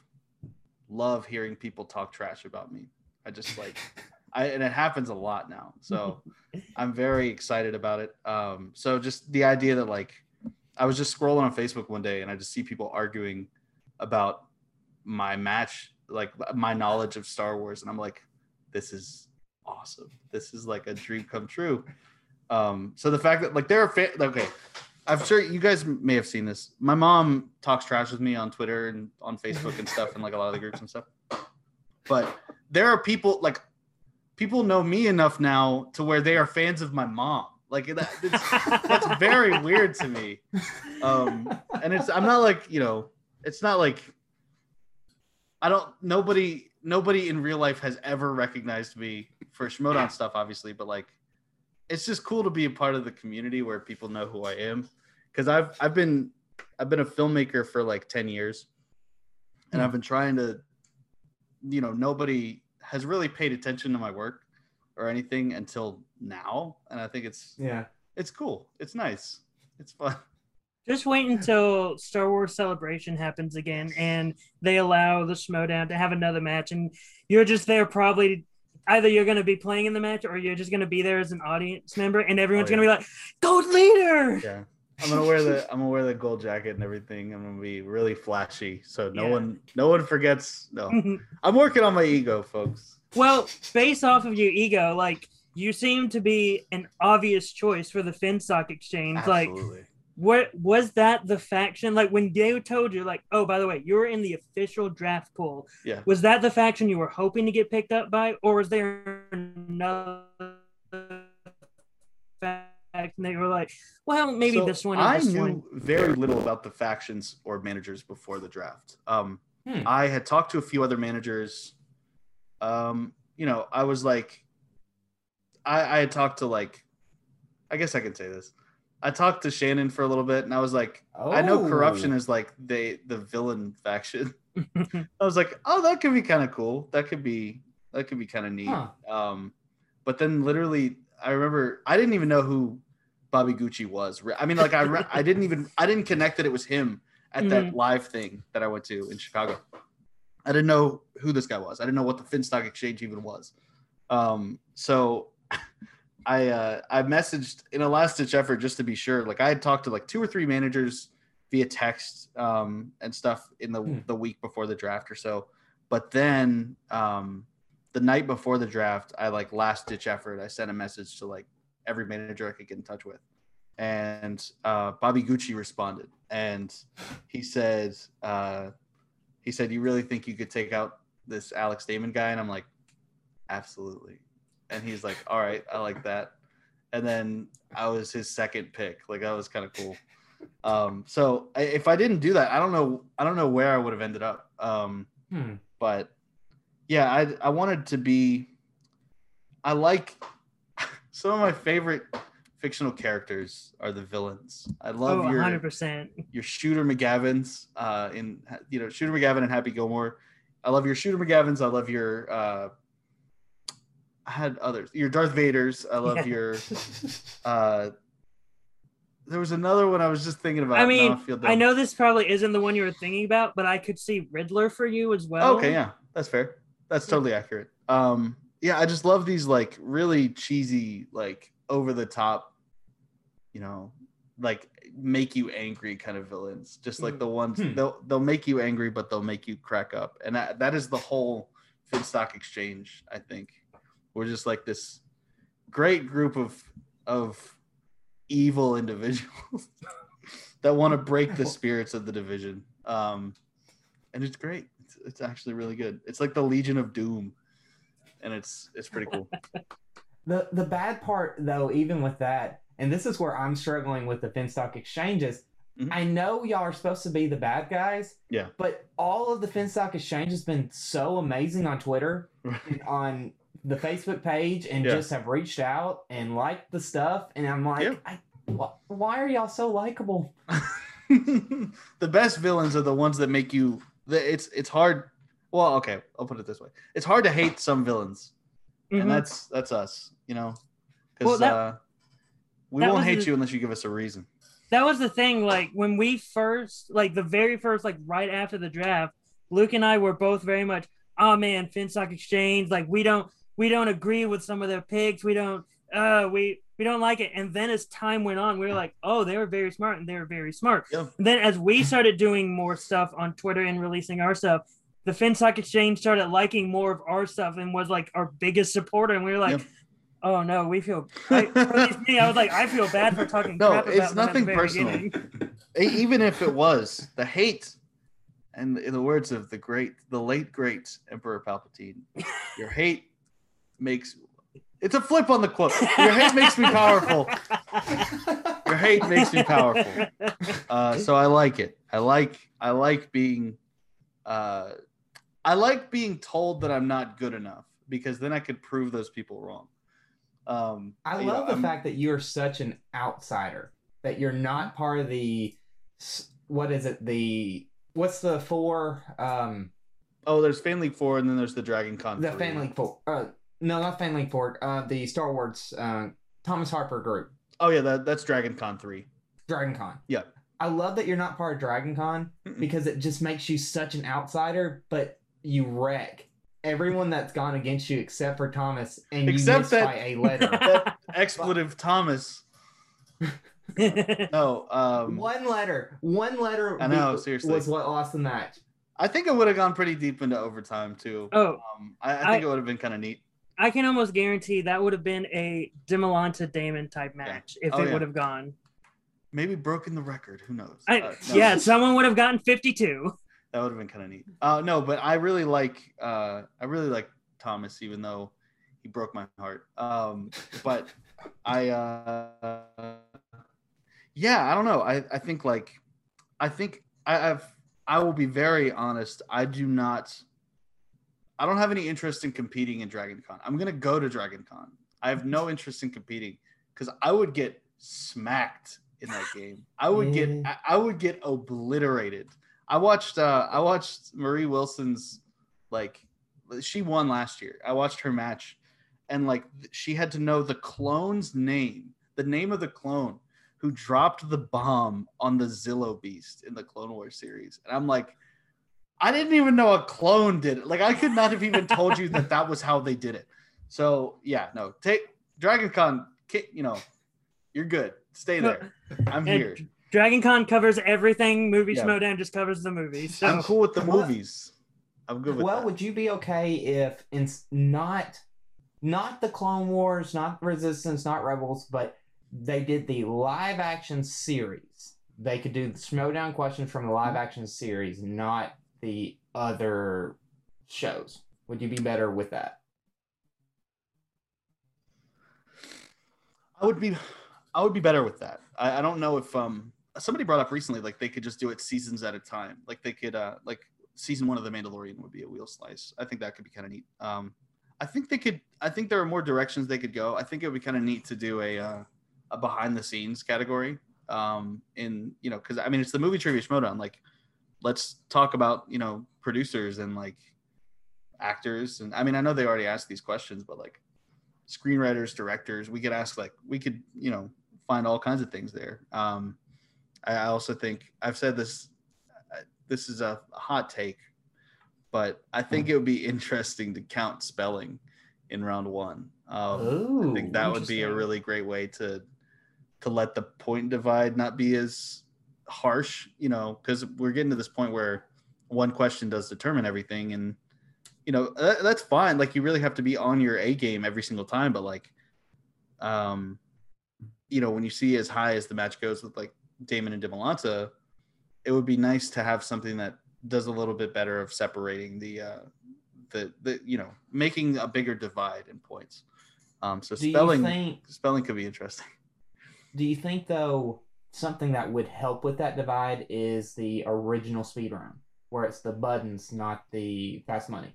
love hearing people talk trash about me. I just like *laughs* I and it happens a lot now. So *laughs* I'm very excited about it. Um so just the idea that like I was just scrolling on Facebook one day and I just see people arguing about my match, like my knowledge of Star Wars and I'm like this is awesome. This is like a dream come true. Um so the fact that like there are fa- okay, I'm sure you guys may have seen this. My mom talks trash with me on Twitter and on Facebook and stuff, and like a lot of the groups and stuff. But there are people like people know me enough now to where they are fans of my mom. Like that, that's very weird to me. Um, and it's I'm not like you know, it's not like I don't nobody nobody in real life has ever recognized me for Schmoedown stuff, obviously, but like it's just cool to be a part of the community where people know who I am. Cause I've I've been I've been a filmmaker for like 10 years and I've been trying to you know, nobody has really paid attention to my work or anything until now. And I think it's Yeah. it's cool. It's nice. It's fun. Just wait until Star Wars Celebration happens again and they allow the Schmoedown to have another match, and you're just there probably. Either you're going to be playing in the match or you're just going to be there as an audience member, and everyone's Oh, going to be like, "Gold leader!" Yeah. I'm gonna wear the I'm gonna wear the gold jacket and everything. I'm gonna be really flashy, so no Yeah. one no one forgets. No, *laughs* mm-hmm. I'm working on my ego, folks. well, based off of your ego, like you seem to be an obvious choice for the Finstock Exchange. Like, Absolutely. What was that the faction? Like when they told you, like, oh, by the way, you're in the official draft pool. Yeah. Was that the faction you were hoping to get picked up by, or was there another faction that you were like, well, maybe So this one or I this knew one? very little about the factions or managers before the draft. Um, Hmm. I had talked to a few other managers. Um, you know, I was like, I, I had talked to like, I guess I can say this. I talked to Shannon for a little bit, and I was like, I know corruption Oh. is like they the villain faction. *laughs* *laughs* I was like, oh, that could be kind of cool. That could be that could be kind of neat. Huh. Um, but then literally, I remember I didn't even know who Bobby Gucci was. I mean, like I re- I didn't even I didn't connect that it was him at that live thing that I went to in Chicago. I didn't know who this guy was. I didn't know what the Finstock Exchange even was. Um, so *laughs* I uh, I messaged in a last ditch effort just to be sure. Like I had talked to like two or three managers via text um, and stuff in the Hmm. the week before the draft or so. But then um, the night before the draft, I like last ditch effort. I sent a message to like every manager I could get in touch with, and uh, Bobby Gucci responded, and he said, uh, he said, "You really think you could take out this Alex Damon guy?" And I'm like, "Absolutely." And he's like, "All right, I like that." And then I was his second pick. Like that was kind of cool. Um, so I, if I didn't do that, I don't know. I don't know where I would have ended up. Um, Hmm. but yeah, I I wanted to be. I like *laughs* some of my favorite fictional characters are the villains. I love Oh, your 100%. your Shooter McGavins uh, in you know Shooter McGavin and Happy Gilmore. I love your Shooter McGavins. I love your. Uh, I had others. Your Darth Vaders. I love Yeah. your. *laughs* Uh, there was another one I was just thinking about. I mean, feel I know this probably isn't the one you were thinking about, but I could see Riddler for you as well. okay, yeah, that's fair. That's Yeah. totally accurate. Um, yeah, I just love these like really cheesy, like over the top, you know, like make you angry kind of villains. Just like the ones Hmm. they'll they'll make you angry, but they'll make you crack up, and that, that is the whole Finstock Exchange. I think we're just like this great group of of evil individuals *laughs* that want to break the spirits of the division. Um, and it's great. It's, it's actually really good. It's like the Legion of Doom, and it's it's pretty cool. *laughs* The the bad part though, even with that, and this is where I'm struggling with the Finstock exchanges. Mhm. I know y'all are supposed to be the bad guys, Yeah. but all of the Finstock exchange has been so amazing on Twitter, *laughs* and on the Facebook page, and Yeah. just have reached out and liked the stuff, and I'm like, Yeah. I, wh- why are y'all so likable? *laughs* the best villains are the ones that make you. It's it's hard. Well, okay, I'll put it this way: it's hard to hate some villains, Mhm. and that's that's us. You know, because Well, uh, we won't hate the- you unless you give us a reason. that was the thing like when we first like the very first like right after the draft luke and i were both very much oh man finstock exchange like we don't we don't agree with some of their picks we don't uh we we don't like it and then as time went on we were like oh they were very smart and they were very smart Yeah. and then as we started doing more stuff on twitter and releasing our stuff the finstock exchange started liking more of our stuff and was like our biggest supporter and we were like Yeah. oh no we feel I, or at least me i was like i feel bad for talking No, crap about it's nothing personal. Even if it was the hate, and in the words of the great, the late great Emperor Palpatine, your hate makes. It's a flip on the quote. Your hate makes me powerful. Your hate makes me powerful. Uh, so I like it. I like I like being uh, I like being told that I'm not good enough because then I could prove those people wrong. Um, I you know, love the I'm- fact that you're such an outsider that you're not part of the what is it the what's the four um Oh, there's Fan League Four, and then there's the Dragon Con. the 3. Fan League four uh no not Fan League four uh the Star Wars uh Thomas Harper group Oh yeah, that, that's Dragon Con three. Dragon Con Yeah. I love that you're not part of Dragon Con Mm-mm. because it just makes you such an outsider but you wreck everyone that's gone against you except for Thomas and you Except that- by a letter *laughs* That expletive Thomas. *laughs* No, um, one letter one letter I know, be- seriously. was what lost the match I think it would have gone pretty deep into overtime too. oh, Um, I, I think I- it would have been kind of neat. I can almost guarantee that would have been a Demolanta Damon type match if Oh, it yeah. would have gone. Maybe broken the record. Who knows? I, Uh, no, Yeah, someone would have gotten 52. that would have been kind of neat. Uh, no, but I really like uh, I really like Thomas, even though he broke my heart. Um, but *laughs* I uh, yeah, I don't know. I, I think like I think I, I've I will be very honest. I do not. I don't have any interest in competing in Dragon Con. I'm gonna go to Dragon Con. I have no interest in competing because I would get smacked in that game. I would get I, I would get obliterated. I watched uh I watched Marie Wilson's like she won last year. I watched her match and like she had to know the clone's name, the name of the clone who dropped the bomb on the Zillo Beast in the Clone Wars series. And I'm like I didn't even know a clone did it. Like I could not have even told you that that was how they did it. So yeah, no, take Dragon Con. You know, you're good. Stay there. I'm And here. Dragon Con covers everything. Movie Yeah. Schmoedown just covers the movies. So I'm cool with the movies. I'm good with well, that. would you be okay if it's not not the Clone Wars, not Resistance, not Rebels, but they did the live action series? They could do the Schmoedown questions from the live action series, not the other shows. Would you be better with that? I would be, I would be better with that. I, I don't know if um somebody brought up recently like they could just do it seasons at a time. Like they could uh like season one of the Mandalorian would be a wheel slice. I think that could be kind of neat. Um, I think they could. I think there are more directions they could go. I think it would be kind of neat to do a uh, a behind the scenes category. Um, in you know because I mean it's the movie trivia showdown. Like let's talk about you know producers and like actors and I mean I know they already asked these questions, but like screenwriters, directors. We could ask like we could you know find all kinds of things there. Um, I, also think I've said this. uh, This is a hot take, but I think it would be interesting to count spelling in round one. Um, Ooh, I think that would be a really great way to to let the point divide not be as harsh, you know, because we're getting to this point where one question does determine everything, and you know that, that's fine. Like you really have to be on your A game every single time, but like, um, you know, when you see as high as the match goes with like Damon and Demalanta, it would be nice to have something that does a little bit better of separating the uh the the you know making a bigger divide in points. Um, so Do spelling think? spelling could be interesting. Do you think though something that would help with that divide is the original speed run, where it's the buttons, not the fast money?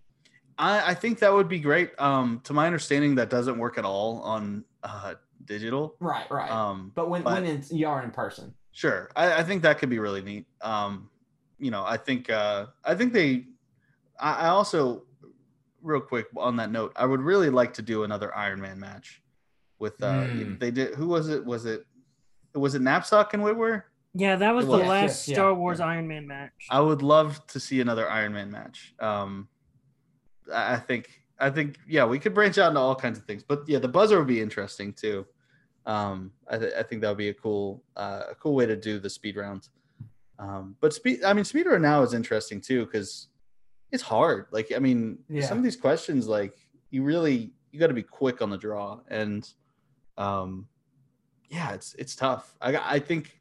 I, I think that would be great. Um, to my understanding, that doesn't work at all on uh, digital. Right, right. Um, but when but- when it's, you are in person, Sure, I, I think that could be really neat. Um, you know, I think uh, I think they. I, I also, real quick on that note, I would really like to do another Iron Man match with. Uh, Hmm. They did. Who was it? Was it? Was it Knapsack and Witwer? Yeah, that was It the last yeah, Star Wars yeah. Iron Man match. I would love to see another Iron Man match. Um, I I think. I think. Yeah, we could branch out into all kinds of things, but yeah, the buzzer would be interesting too. Um, I, th- I think that would be a cool, uh, a cool way to do the speed round. Um, but speed, I mean, speed round now is interesting too because it's hard. Like, I mean, Yeah. some of these questions, like, you really you got to be quick on the draw, and um, yeah, it's it's tough. I I think,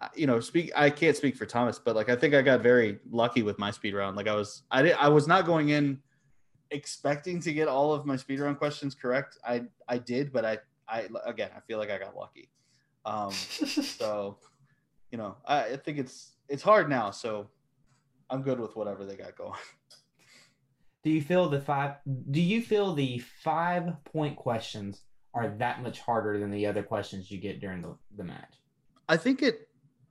uh, you know, speak. I can't speak for Thomas, but like, I think I got very lucky with my speed round. Like, I was, I did, I was not going in expecting to get all of my speed round questions correct. I I did, but I I again, I feel like I got lucky. Um, *laughs* so, you know, I, I think it's it's hard now. So, I'm good with whatever they got going. do you feel the five? Do you feel the five point questions are that much harder than the other questions you get during the, the match? I think it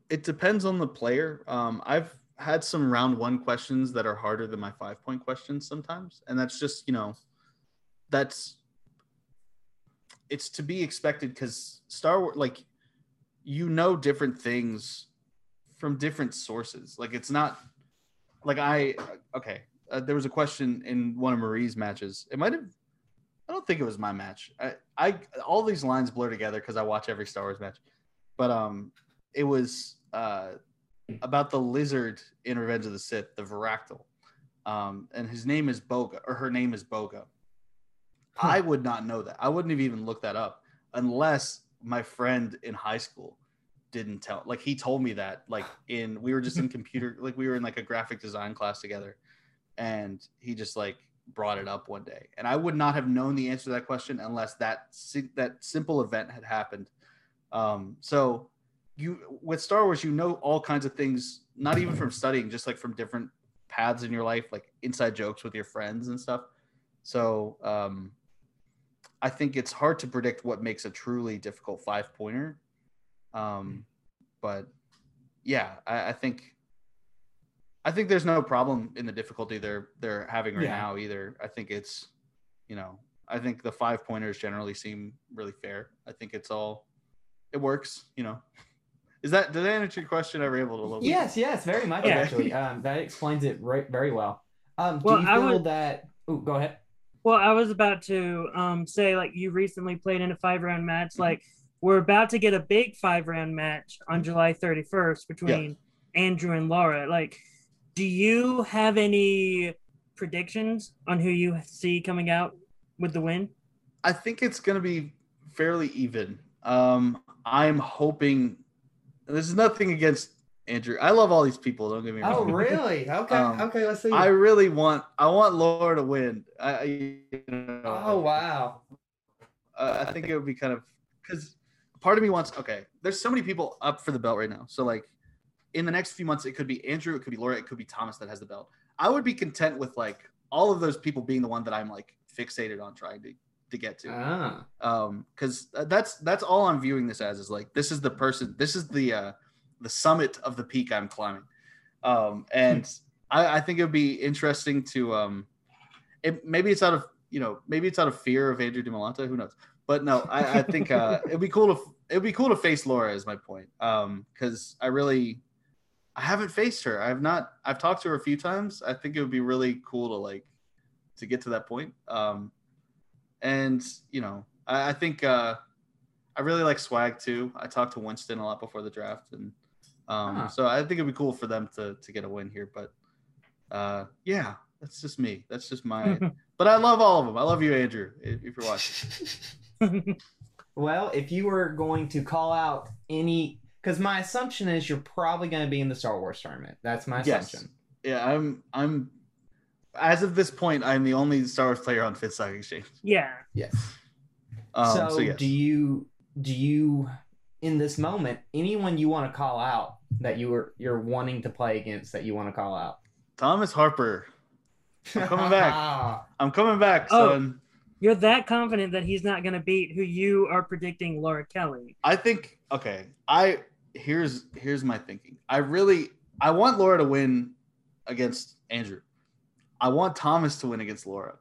it depends on the player. Um, I've had some round one questions that are harder than my five point questions sometimes, and that's just you know, that's it's to be expected because Star Wars like you know different things from different sources. Like it's not like I okay. Uh, there was a question in one of Marie's matches. It might have. I don't think it was my match. I, I all these lines blur together because I watch every Star Wars match but um it was uh about the lizard in Revenge of the Sith, the Varactyl. Um, and his name is Boga, or her name is Boga. I would not know that. I wouldn't have even looked that up unless my friend in high school didn't tell. Like he told me that. Like in we were just in *laughs* computer, like we were in like a graphic design class together, and he just like brought it up one day, and I would not have known the answer to that question unless that that simple event had happened. Um, so you with Star Wars, you know all kinds of things, not even from studying, just like from different paths in your life, like inside jokes with your friends and stuff. So um, I think it's hard to predict what makes a truly difficult five pointer. Um, but yeah, I, I think I think there's no problem in the difficulty they're they're having right Yeah. now either. I think it's you know I think the five pointers generally seem really fair. I think it's all it works. You know, is that did that answer your question? I were able to. a little bit? Yes, yes, very much Yeah. actually. Um, that explains it right, very well. Um, Well, do you I feel would- that? Oh, go ahead. Well, I was about to um, say, like, you recently played in a five round match. Mm-hmm. Like, we're about to get a big five round match on July 31st between Andrew and Laura. Like, do you have any predictions on who you see coming out with the win? I think it's going to be fairly even. Um, I'm hoping. This is nothing against Andrew. I love all these people. Don't get me wrong. Oh, really? *laughs* Okay, Um, okay. Let's see. I really want. I want Laura to win. I, I- you know, oh, wow. uh, I think it would be kind of because part of me wants. Okay, there's so many people up for the belt right now. So like, in the next few months, it could be Andrew, it could be Laura, it could be Thomas that has the belt. I would be content with like all of those people being the one that I'm like fixated on trying to to get to. Ah, um because that's that's all i'm viewing this as is like this is the person this is the uh the summit of the peak i'm climbing. Um and I, I think it would be interesting to um it maybe it's out of you know maybe it's out of fear of andrew DiMolanta, who knows? But no i, I think uh *laughs* it'd be cool to it'd be cool to face laura is my point. Um because i really i haven't faced her i've not i've talked to her a few times i think it would be really cool to like to get to that point um and you know I, I think uh, I really like swag too. I talked to Winston a lot before the draft, and um, Huh. so I think it'd be cool for them to to get a win here. But uh, yeah, that's just me. That's just my. *laughs* but I love all of them. I love you, Andrew. If if you're watching, *laughs* well, if you were going to call out any, because my assumption is you're probably going to be in the Star Wars tournament. That's my assumption. Yes. assumption. yeah, I'm. I'm. As of this point, I'm the only Star Wars player on Finstock Exchange. yeah. Yes. Um, so, so, yes. do you do you in this moment, anyone you want to call out that you were you're wanting to play against that you want to call out? Thomas Harper. I'm coming *laughs* back. I'm coming back, Oh. son. You're that confident that he's not going to beat who you are predicting Laura Kelly. I think okay. I here's here's my thinking. I really I want Laura to win against Andrew. I want Thomas to win against Laura.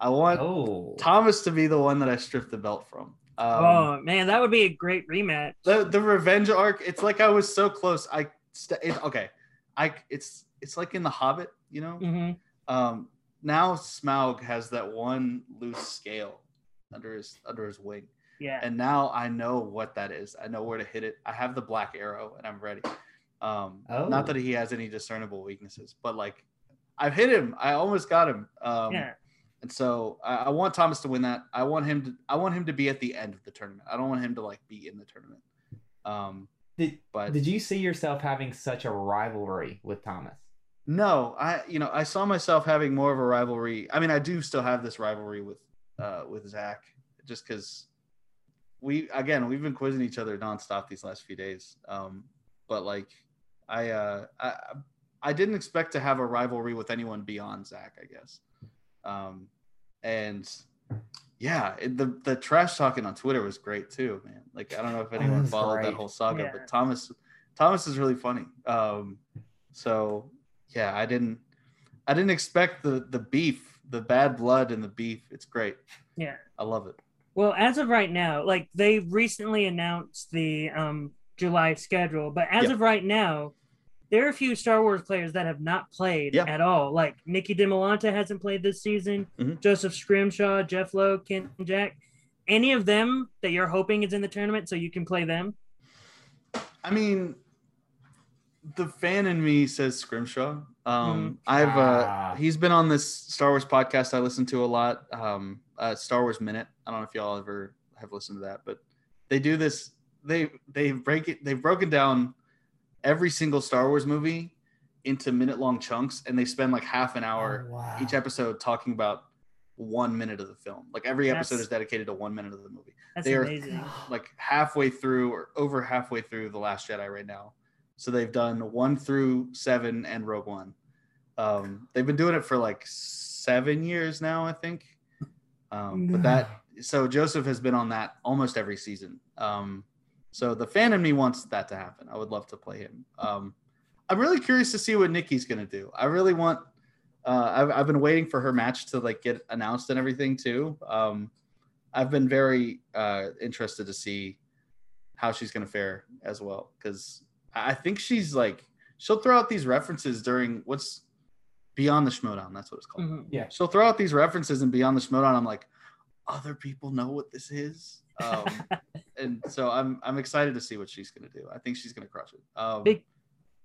I want oh, Thomas to be the one that I strip the belt from. Um, oh man, that would be a great rematch. the the revenge arc. It's like I was so close. I st- it, okay. I it's it's like in the Hobbit, you know. hmm Um, now Smaug has that one loose scale under his under his wing. Yeah. and now I know what that is. I know where to hit it. I have the black arrow, and I'm ready. Um, Oh. not that he has any discernible weaknesses, but like I've hit him. I almost got him. Um, yeah. And so I, I want Thomas to win that. I want him to. I want him to be at the end of the tournament. I don't want him to like be in the tournament. Um, did but did you see yourself having such a rivalry with Thomas? no, I you know I saw myself having more of a rivalry. I mean, I do still have this rivalry with uh, with Zach, just because we again we've been quizzing each other nonstop these last few days. Um, but like I uh, I I didn't expect to have a rivalry with anyone beyond Zach, I guess. Um, and yeah, it, the the trash talking on Twitter was great too, man. Like I don't know if anyone that's followed that whole saga, Yeah. but Thomas Thomas is really funny. Um, so yeah, I didn't I didn't expect the the beef, the bad blood and the beef. It's great. Yeah. I love it. Well, as of right now, like they recently announced the um July schedule, but as Yeah. of right now, there are a few Star Wars players that have not played Yeah. at all. Like Nikki DeMolanta hasn't played this season. Mhm. Joseph Scrimshaw, Jeff Lowe, Kent Jack. Any of them that you're hoping is in the tournament so you can play them? I mean, the fan in me says Scrimshaw. Um, Mhm. I've uh, Ah. he's been on this Star Wars podcast I listen to a lot. Um, uh, Star Wars Minute. I don't know if y'all ever have listened to that, but they do this. They they break it. They've broken down every single Star Wars movie into minute long chunks, and they spend like half an hour Oh, wow. each episode talking about one minute of the film. Like every episode That's- is dedicated to one minute of the movie That's They are- amazing. *sighs* like halfway through or over halfway through the last jedi right now so they've done one through seven and rogue one um they've been doing it for like seven years now i think um but that so joseph has been on that almost every season. Um so the fan in me wants that to happen. I would love to play him. Um i'm really curious to see what nikki's gonna do. I really want uh i've, I've been waiting for her match to like get announced and everything too. Um I've been very uh, interested to see how she's going to fare as well because I think she's like she'll throw out these references during what's Beyond the Schmoedown. That's what it's called. Mhm. Yeah. She'll throw out these references and Beyond the Schmoedown. I'm like, other people know what this is, um, *laughs* and so I'm I'm excited to see what she's going to do. I think she's going to crush it. Um, Big-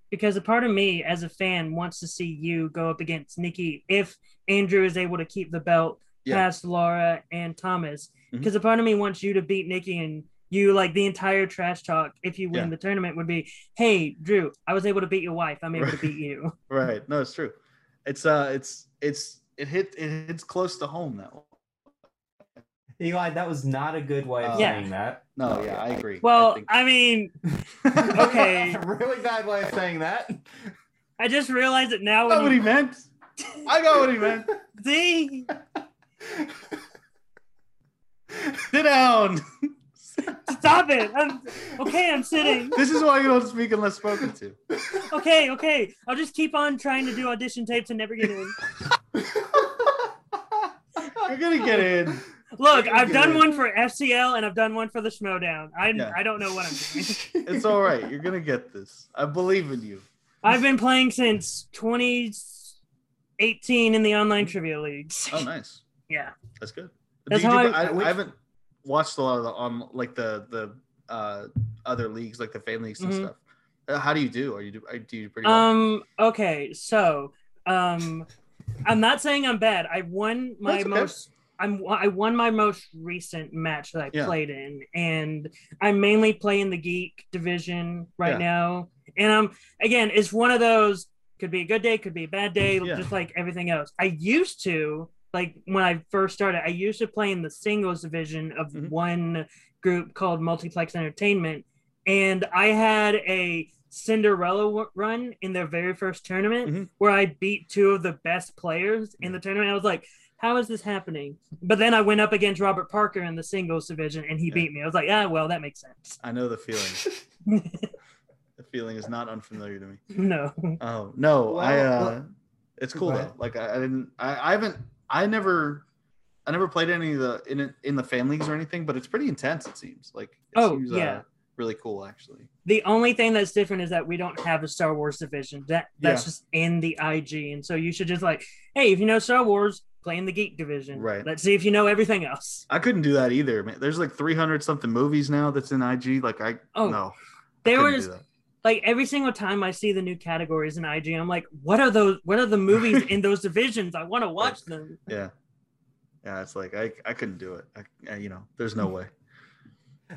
because a part of me as a fan wants to see you go up against Nikki if Andrew is able to keep the belt Yeah. past Laura and Thomas. Mhm. Because a part of me wants you to beat Nikki and you like the entire trash talk if you win Yeah. the tournament would be, hey Drew, I was able to beat your wife. I'm able to beat you. *laughs* right? No, it's true. It's uh, it's it's it hit it hits close to home that one. Eli, that was not a good way of Uh, Yeah. saying that. No, yeah, I agree. Well, I think- I mean, *laughs* Okay. *laughs* really bad way of saying that. I just realized it now. I got what he meant. I got what he meant. see, Sit down. *laughs* stop it. I'm, okay, I'm sitting. This is why you don't speak unless spoken to. Okay, okay. I'll just keep on trying to do audition tapes and never get in. You're gonna get in. Look, I've done one for FCL and I've done one for the Schmoedown. I Yeah. I don't know what I'm doing. *laughs* It's all right. You're gonna get this. I believe in you. I've been playing since 2018 in the online trivia leagues. Oh, nice. Yeah. That's good. That's how I- I, I haven't watched a lot of the on like the the uh other leagues like the fan leagues and Mhm. stuff. Uh, how do you do? Are you do? Do you pretty well? Um. Okay. So, um, I'm not saying I'm bad. I won my okay. most. I'm. I won my most recent match that I Yeah. played in, and I'm mainly playing the geek division right Yeah. now. And I'm again. It's one of those. Could be a good day. Could be a bad day. Yeah. Just like everything else. I used to like when I first started, I used to play in the singles division of Mhm. one group called Multiplex Entertainment, and I had a Cinderella run in their very first tournament Mhm. where I beat two of the best players in the tournament. I was like, how is this happening? But then I went up against Robert Parker in the singles division and he Yeah. beat me. I was like, ah, well, that makes sense. I know the feeling. *laughs* the feeling is not unfamiliar to me. no. Oh no, I uh, well- it's cool though. Like I, I didn't, I, I haven't, I never, I never played any of the in in the fan leagues or anything, but it's pretty intense. It seems like. It Oh, seems, yeah. uh, really cool actually. The only thing that's different is that we don't have a Star Wars division. That that's Yeah. just in the IG, and so you should just like, hey, if you know Star Wars, play in the Geek division. Right. Let's see if you know everything else. I couldn't do that either, man. There's like 300 something movies now that's in IG. Like I, Oh, no, There was. Like every single time I see the new categories in IG, I'm like, what are those? What are the movies in those *laughs* divisions? I want to watch them. Yeah, yeah. It's like I, I couldn't do it. I, I you know, there's no way.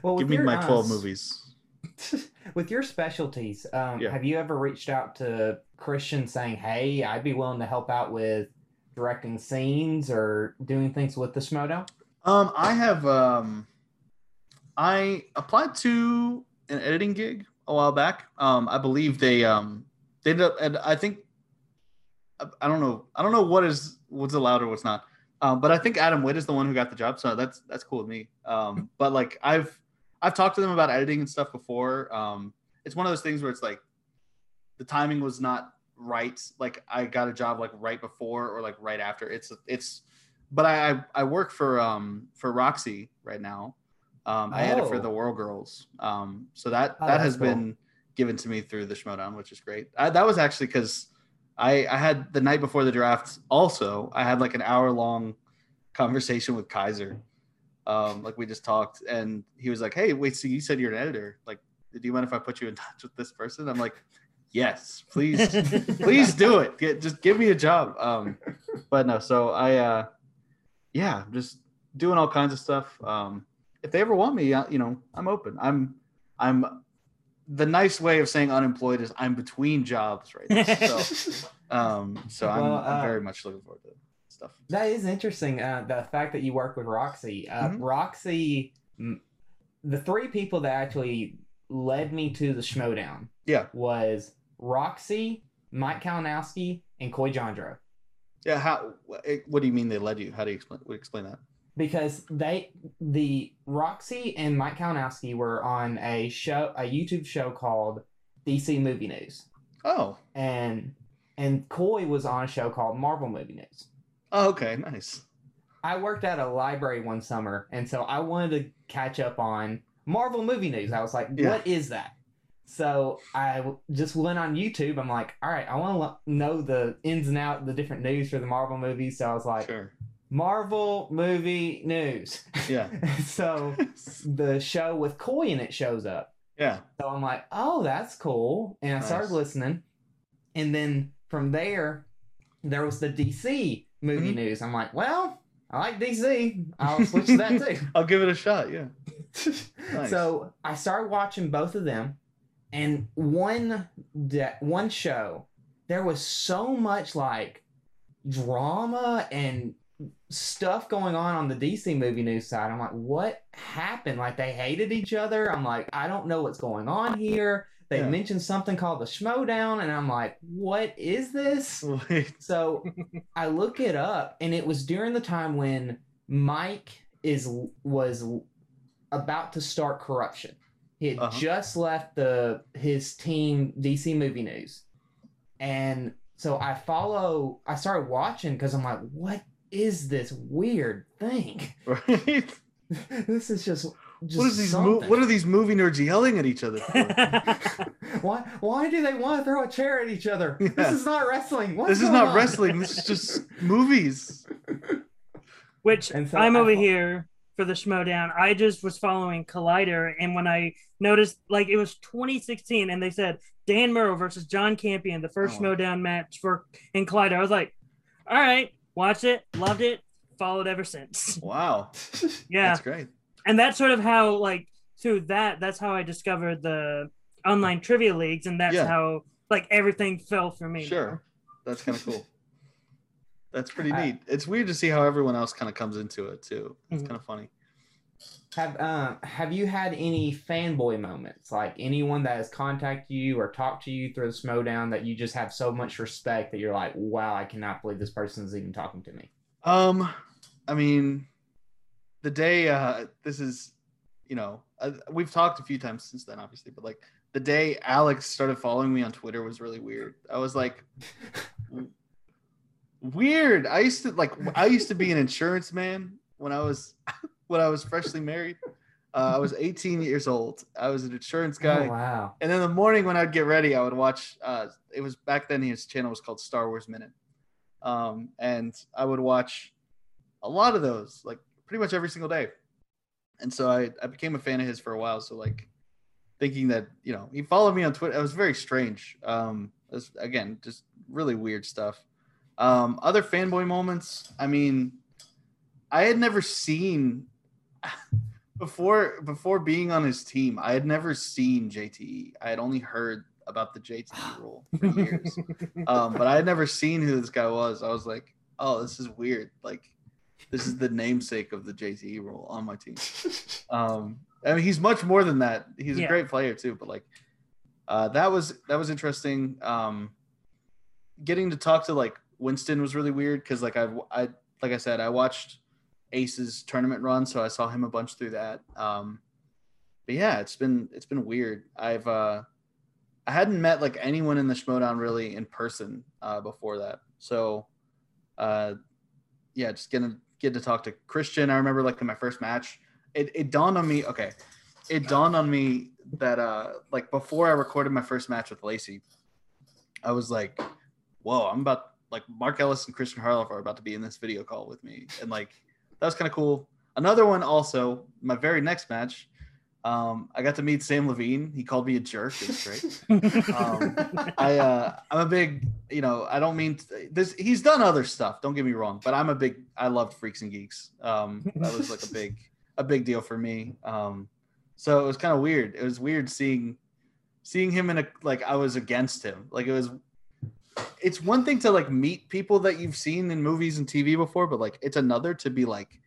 Well, Give me your, my uh, 12 s- movies. *laughs* with your specialties, um, Yeah. have you ever reached out to Kristian saying, "Hey, I'd be willing to help out with directing scenes or doing things with the Schmodo"? Um, I have um, I applied to an editing gig a while back. Um, I believe they um they ended up, and I think I, I don't know, I don't know what is what's allowed or what's not. Um, but I think Adam Witt is the one who got the job, so that's that's cool with me. Um, but like I've I've talked to them about editing and stuff before. Um, it's one of those things where it's like the timing was not right. Like I got a job like right before or like right after. It's it's but I I, I work for um for Roxy right now. Um, I edit for Oh. the World Girls. Um, so that Oh, that has cool. been given to me through the Schmoedown, which is great. I, that was actually because I I had the night before the draft. Also, I had like an hour long conversation with Kaiser. Um, like we just talked, and he was like, "Hey, wait, so you said you're an editor? Like, do you mind if I put you in *laughs* touch with this person?" I'm like, "Yes, please." *laughs* please do it. Get just give me a job. Um, but no, so I, uh, yeah, just doing all kinds of stuff. Um, if they ever want me, uh, you know, I'm open. I'm, I'm. The nice way of saying unemployed is I'm between jobs right now. So, *laughs* um, so I'm, Well, I'm uh, very much looking forward to stuff. That is interesting. Uh, the fact that you work with Roxy. Uh, Mhm. Roxy, the three people that actually led me to the Schmoedown Yeah, was Roxy, Mike Kalinowski, and Coy Jandreau. yeah. How? What do you mean they led you? How do you explain? Explain that? Because they the Roxy and Mike Kalinowski were on a show a YouTube show called DC Movie News. Oh, And and Coy was on a show called Marvel Movie News. oh, okay, nice. I worked at a library one summer and so I wanted to catch up on Marvel Movie News. I was like, Yeah. what is that? So I just went on YouTube. I'm like, all right, I want to know the ins and out, the different news for the Marvel movies. So I was like, Sure. Marvel movie news. Yeah. *laughs* so the show with Coy in it shows up. Yeah. So I'm like, oh, that's cool. And I started listening. And then from there, there was the DC movie Mhm. news. I'm like, well, I like DC. I'll *laughs* switch to that too. *laughs* I'll give it a shot. Yeah. Nice. So I started watching both of them, and one de- one show, there was so much like drama and stuff going on on the DC movie news side. I'm like, what happened? Like they hated each other. I'm like, I don't know what's going on here. They Yeah. mentioned something called the Schmoedown, and I'm like, what is this? *laughs* So I look it up, and it was during the time when Mike is was about to start corruption. He had Uh-huh. just left the his team DC Movie News, and so I follow. I started watching because I'm like, what is this weird thing? *laughs* Right. this is just. just what is these? Mo- what are these movie nerds yelling at each other for? *laughs* why? Why do they want to throw a chair at each other? Yeah. This is not wrestling. What's this is not on? wrestling. This is just movies. *laughs* Which And so I'm I over fo- here for the Schmoedown. I just was following Collider, and when I noticed, like it was 2016, and they said Dan Murrell versus John Campea, the first Oh, wow. Schmoedown match for in Collider. I was like, all right, watched it, loved it, followed ever since. *laughs* Wow. Yeah, That's great. and that's sort of how like through that that's how I discovered the online trivia leagues, and that's Yeah. how like everything fell for me. Sure. That's kind of cool. *laughs* That's pretty I- neat. It's weird to see how everyone else kind of comes into it too. It's Mhm. kind of funny. Have um have you had any fanboy moments? Like anyone that has contacted you or talked to you through the Schmoedown that you just have so much respect that you're like, wow, I cannot believe this person is even talking to me. Um, I mean, the day uh this is, you know, uh, we've talked a few times since then, obviously, but like the day Alex started following me on Twitter was really weird. I was like, *laughs* weird. I used to like I used to be an insurance man when I was *laughs* when I was freshly married. Uh, I was 18 years old. I was an insurance guy. Oh, wow. And in the morning when I'd get ready, I would watch. Uh, it was back then his channel was called Star Wars Minute, um, and I would watch a lot of those, like pretty much every single day. And so I, I became a fan of his for a while. So like thinking that you know he followed me on Twitter, it was very strange. Um, it was, again, just really weird stuff. Um, other fanboy moments. I mean, I had never seen before before being on his team. I had never seen JTE. I had only heard about the JTE *gasps* rule for years, um, but I had never seen who this guy was. I was like, oh, this is weird. Like, this is the namesake of the JTE rule on my team. *laughs* Um, I mean, he's much more than that. He's a great player too, but like, uh, that was that was interesting. Um, getting to talk to like Winston was really weird because like I I like I said I watched Ace's tournament run, so I saw him a bunch through that. Um, but yeah, it's been it's been weird. I've uh, I hadn't met like anyone in the Schmoedown really in person uh, before that, so uh, yeah, just getting get to talk to Kristian. I remember like in my first match, it, it dawned on me. Okay, it dawned on me that uh, like before I recorded my first match with Lacey, I was like, whoa, I'm about like Mark Ellis and Kristian Harloff are about to be in this video call with me, and like that was kind of cool. Another one also, my very next match, um, I got to meet Sam Levine. He called me a jerk. It was great. *laughs* Um, I uh, I'm a big, you know, I don't mean to, this. He's done other stuff. Don't get me wrong, but I'm a big. I loved Freaks and Geeks. Um, that was like a big, a big deal for me. Um, so it was kind of weird. It was weird seeing, seeing him in a like I was against him. Like it was. It's one thing to like meet people that you've seen in movies and TV before, but like it's another to be like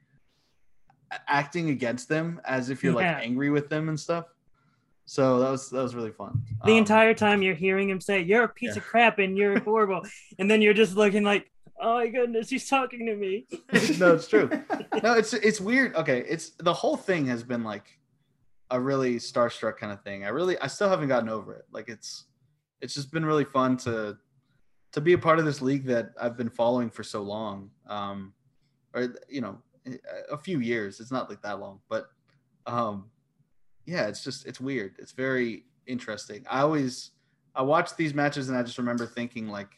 acting against them as if you're Yeah. like angry with them and stuff. So that was that was really fun. the Um, entire time you're hearing him say, You're a piece Yeah. of crap and you're horrible. *laughs* and then you're just looking like, Oh my goodness, he's talking to me. *laughs* no, it's true. *laughs* No, it's it's weird. Okay, it's the whole thing has been like a really starstruck kind of thing. I really I still haven't gotten over it. Like it's it's just been really fun to to be a part of this league that I've been following for so long. Um or you know, a- few years. It's not like that long, but um yeah, it's just it's weird. It's very interesting. I always I watch these matches and I just remember thinking like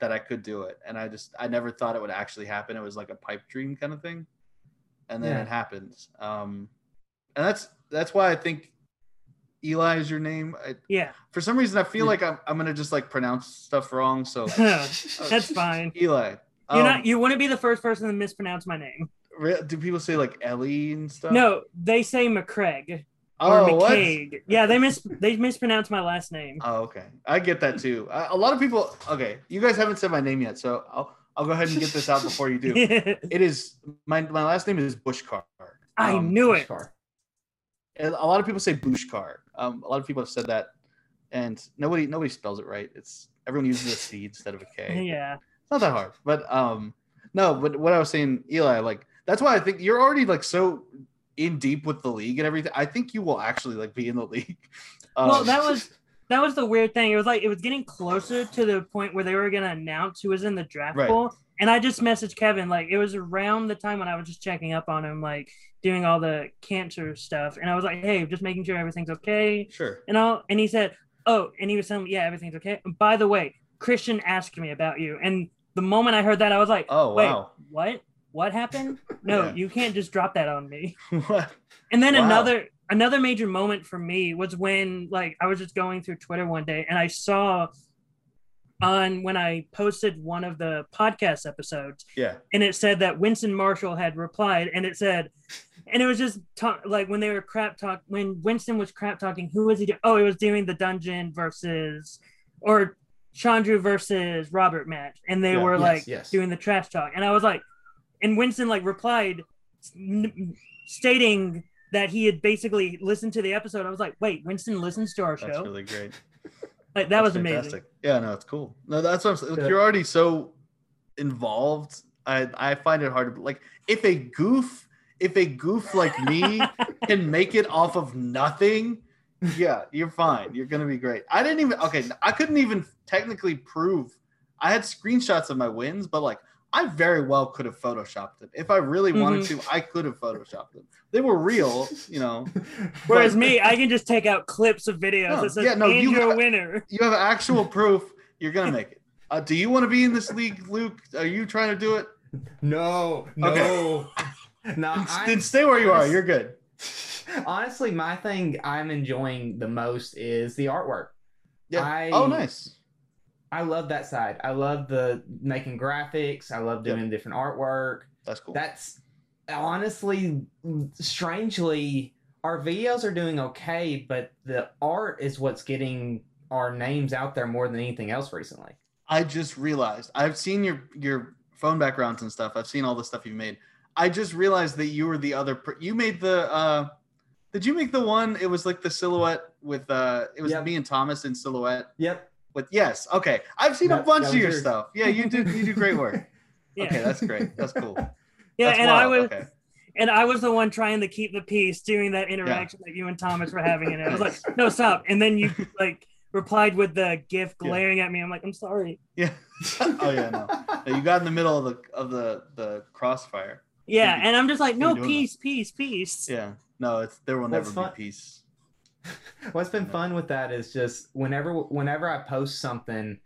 that I could do it. And I just I never thought it would actually happen. It was like a pipe dream kind of thing. And then Yeah. it happens. Um and that's that's why I think Eli is your name. I, Yeah. for some reason I feel like I'm I'm gonna just like pronounce stuff wrong. So *laughs* That's fine. Eli. You're um, not you wouldn't be the first person to mispronounce my name. re- do people say like Ellie and stuff? No, they say McCraig or Oh, what? Yeah, they mis they mispronounce my last name. Oh, okay. I get that too. I, a lot of people. Okay, you guys haven't said my name yet, so I'll I'll go ahead and get this out before you do. *laughs* It is my my last name is Bushkar. I Um, knew it. A lot of people say Bushkar. Um, a lot of people have said that, and nobody nobody spells it right. It's everyone uses a C instead of a K. *laughs* Yeah. It's not that hard, but um, no. But what I was saying, Eli, like that's why I think you're already like so in deep with the league and everything. I think you will actually like be in the *laughs* league. Um, Well, that was that was the weird thing. It was like it was getting closer to the point where they were gonna announce who was in the draft Right. pool. And I just messaged Kevin, like it was around the time when I was just checking up on him, like doing all the cancer stuff. And I was like, Hey, just making sure everything's okay. sure. And all and he said, Oh, and he was telling me, Yeah, everything's okay. And by the way, Kristian asked me about you. And the moment I heard that, I was like, Oh Wait, wow. what? What happened? *laughs* No, Yeah. you can't just drop that on me. *laughs* What? And then Wow. another another major moment for me was when like I was just going through Twitter one day and I saw on when I posted one of the podcast episodes Yeah. and it said that Winston Marshall had replied and it said and it was just talk, like when they were crap talk when Winston was crap talking who was he doing? oh it was doing the dungeon versus or Chandru versus Robert match, and they Yeah. were Yes, like yes. doing the trash talk, and I was like, and Winston like replied, n- stating that he had basically listened to the episode. I was like, wait, Winston listens to our That's show. That's really great. Like that That's was amazing. Yeah, no, it's cool. No, that's what I'm saying. Yeah. You're already so involved. I I find it hard to like if a goof if a goof like me *laughs* can make it off of nothing. Yeah, you're fine. You're gonna be great. I didn't even okay. I couldn't even technically prove. I had screenshots of my wins, but like I very well could have photoshopped them. If I really wanted to, I could have photoshopped them. They were real, you know. *laughs* Whereas But- me, I can just take out clips of videos No, that says yeah, no, and you you're a have- winner. you have actual *laughs* proof you're gonna make it. Uh, do you want to be in this league, Luke? Are you trying to do it? No, no. *laughs* No, then stay where you are. You're good. honestly, my thing I'm enjoying the most is the artwork. Yeah. I- oh, nice. I love that side. I love the making graphics. I love doing different artwork. That's cool. That's honestly, strangely, our videos are doing okay, but the art is what's getting our names out there more than anything else recently. I just realized I've seen your your phone backgrounds and stuff. I've seen all the stuff you've made. I just realized that you were the other. Per- you made the. uh Did you make the one? It was like the silhouette with. uh It was Yep. me and Thomas in silhouette. Yep. With yes, okay. I've seen a bunch of your yours. stuff. Yeah, you do. You do great work. *laughs* Yeah. Okay, that's great. That's cool. *laughs* yeah, That's and I was okay. and I was the one trying to keep the peace during that interaction that you and Thomas were having, and I was like, *laughs* "No, stop!" And then you like replied with the gif glaring at me. I'm like, "I'm sorry." Yeah. oh yeah, no. No, You got in the middle of the of the the crossfire. Yeah, Maybe- and I'm just like, "No, maybe doing peace, peace, peace." Yeah. No, it's there will What's never fun- be peace. *laughs* What's been fun with that is just whenever whenever I post something,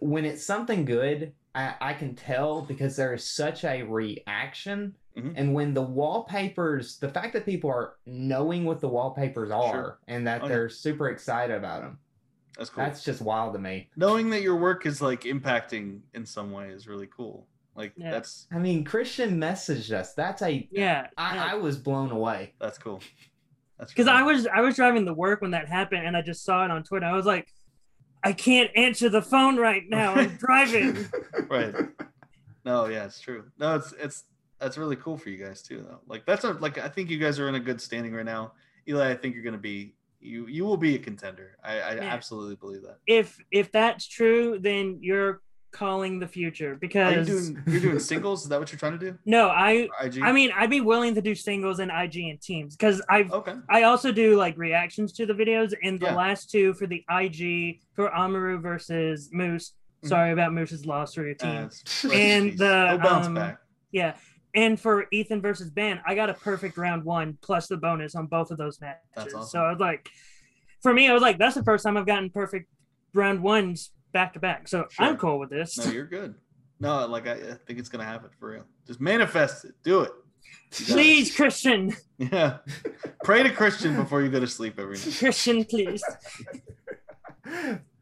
when it's something good, I, I can tell because there is such a reaction. Mhm. And when the wallpapers, the fact that people are knowing what the wallpapers are Sure. and that Oh, yeah. they're super excited about them, That's cool. that's just wild to me. Knowing that your work is like impacting in some way is really cool. Like Yeah. that's I mean, Kristian messaged us. That's a Yeah, I, I was blown away. that's cool. Because I was I was driving to work when that happened, and I just saw it on Twitter. I was like, "I can't answer the phone right now. I'm *laughs* driving." right. *laughs* No, yeah, it's true. No, it's it's that's really cool for you guys too, though. Like that's a like I think you guys are in a good standing right now. Eli, I think you're gonna be you you will be a contender. I, I absolutely believe that. if if that's true, then you're calling the future Are you because doing you're doing singles? Is that what you're trying to do? no, I IG? I mean I'd be willing to do singles and IG and teams because I've okay. I also do like reactions to the videos and the Yeah. last two for the IG for Amaru versus Moose. Mhm. Sorry about Moose's loss for your Uh, team. in And the, um. Yeah. And for Ethan versus Ben, I got a perfect round one plus the bonus on both of those matches. Awesome. So I was like, for me, I was like, that's the first time I've gotten perfect round ones back to back. So Sure. I'm cool with this. No, you're good. No, like I, I think it's gonna happen for real. Just manifest it. Do it. Got it. please, Kristian. Yeah. Pray to Kristian before you go to sleep every night. Kristian, please.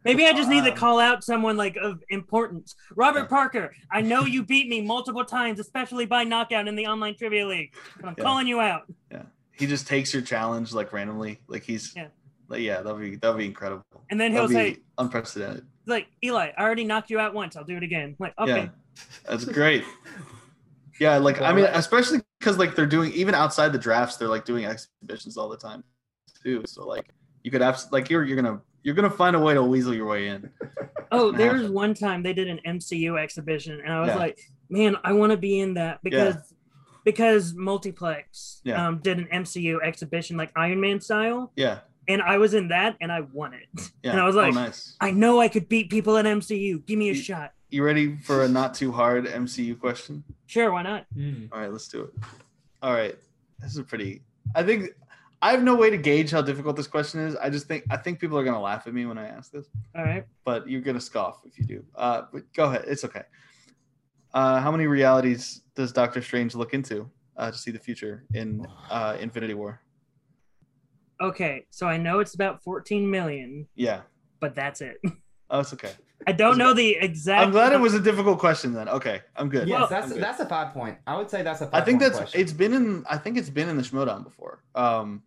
Maybe I just need to Um, call out someone like of importance. Robert Yeah. Parker, I know you beat me multiple times, especially by knockout in the online trivia league. I'm Yeah. calling you out. Yeah. He just takes your challenge like randomly. Like he's Yeah. Like, yeah, that'll be that'll be incredible. And then he'll be say, unprecedented. like, Eli, I already knocked you out once. I'll do it again. I'm like, okay. Yeah. That's great. *laughs* Yeah, like I mean, especially because like they're doing even outside the drafts, they're like doing exhibitions all the time too. So like you could have like you're you're gonna you're gonna find a way to weasel your way in. *laughs* Oh, gonna there was happen. one time they did an MCU exhibition, and I was Yeah. like, man, I want to be in that because because Multiplex Yeah. um, did an MCU exhibition like Iron Man style, Yeah, and I was in that, and I won it. yeah. And I was oh, like- nice. I know I could beat people at MCU. Give me a You- shot. You ready for a not too hard MCU question? Sure, why not? Hmm. All right, let's do it. All right, this is pretty. I think I have no way to gauge how difficult this question is. I just think I think people are gonna laugh at me when I ask this, All right. but you're gonna scoff if you do. Uh, but go ahead, it's okay. Uh, how many realities does Doctor Strange look into uh, to see the future in uh, Infinity War? Okay, so I know it's about 14 million, Yeah, but that's it. *laughs* oh, it's okay. I don't know the exact. I'm glad it was a difficult question then. Okay, I'm good. Yes, Well, that's I'm good. that's a five point. I would say that's a I five think point that's question. it's been in I think it's been in the Schmoedown before. Um,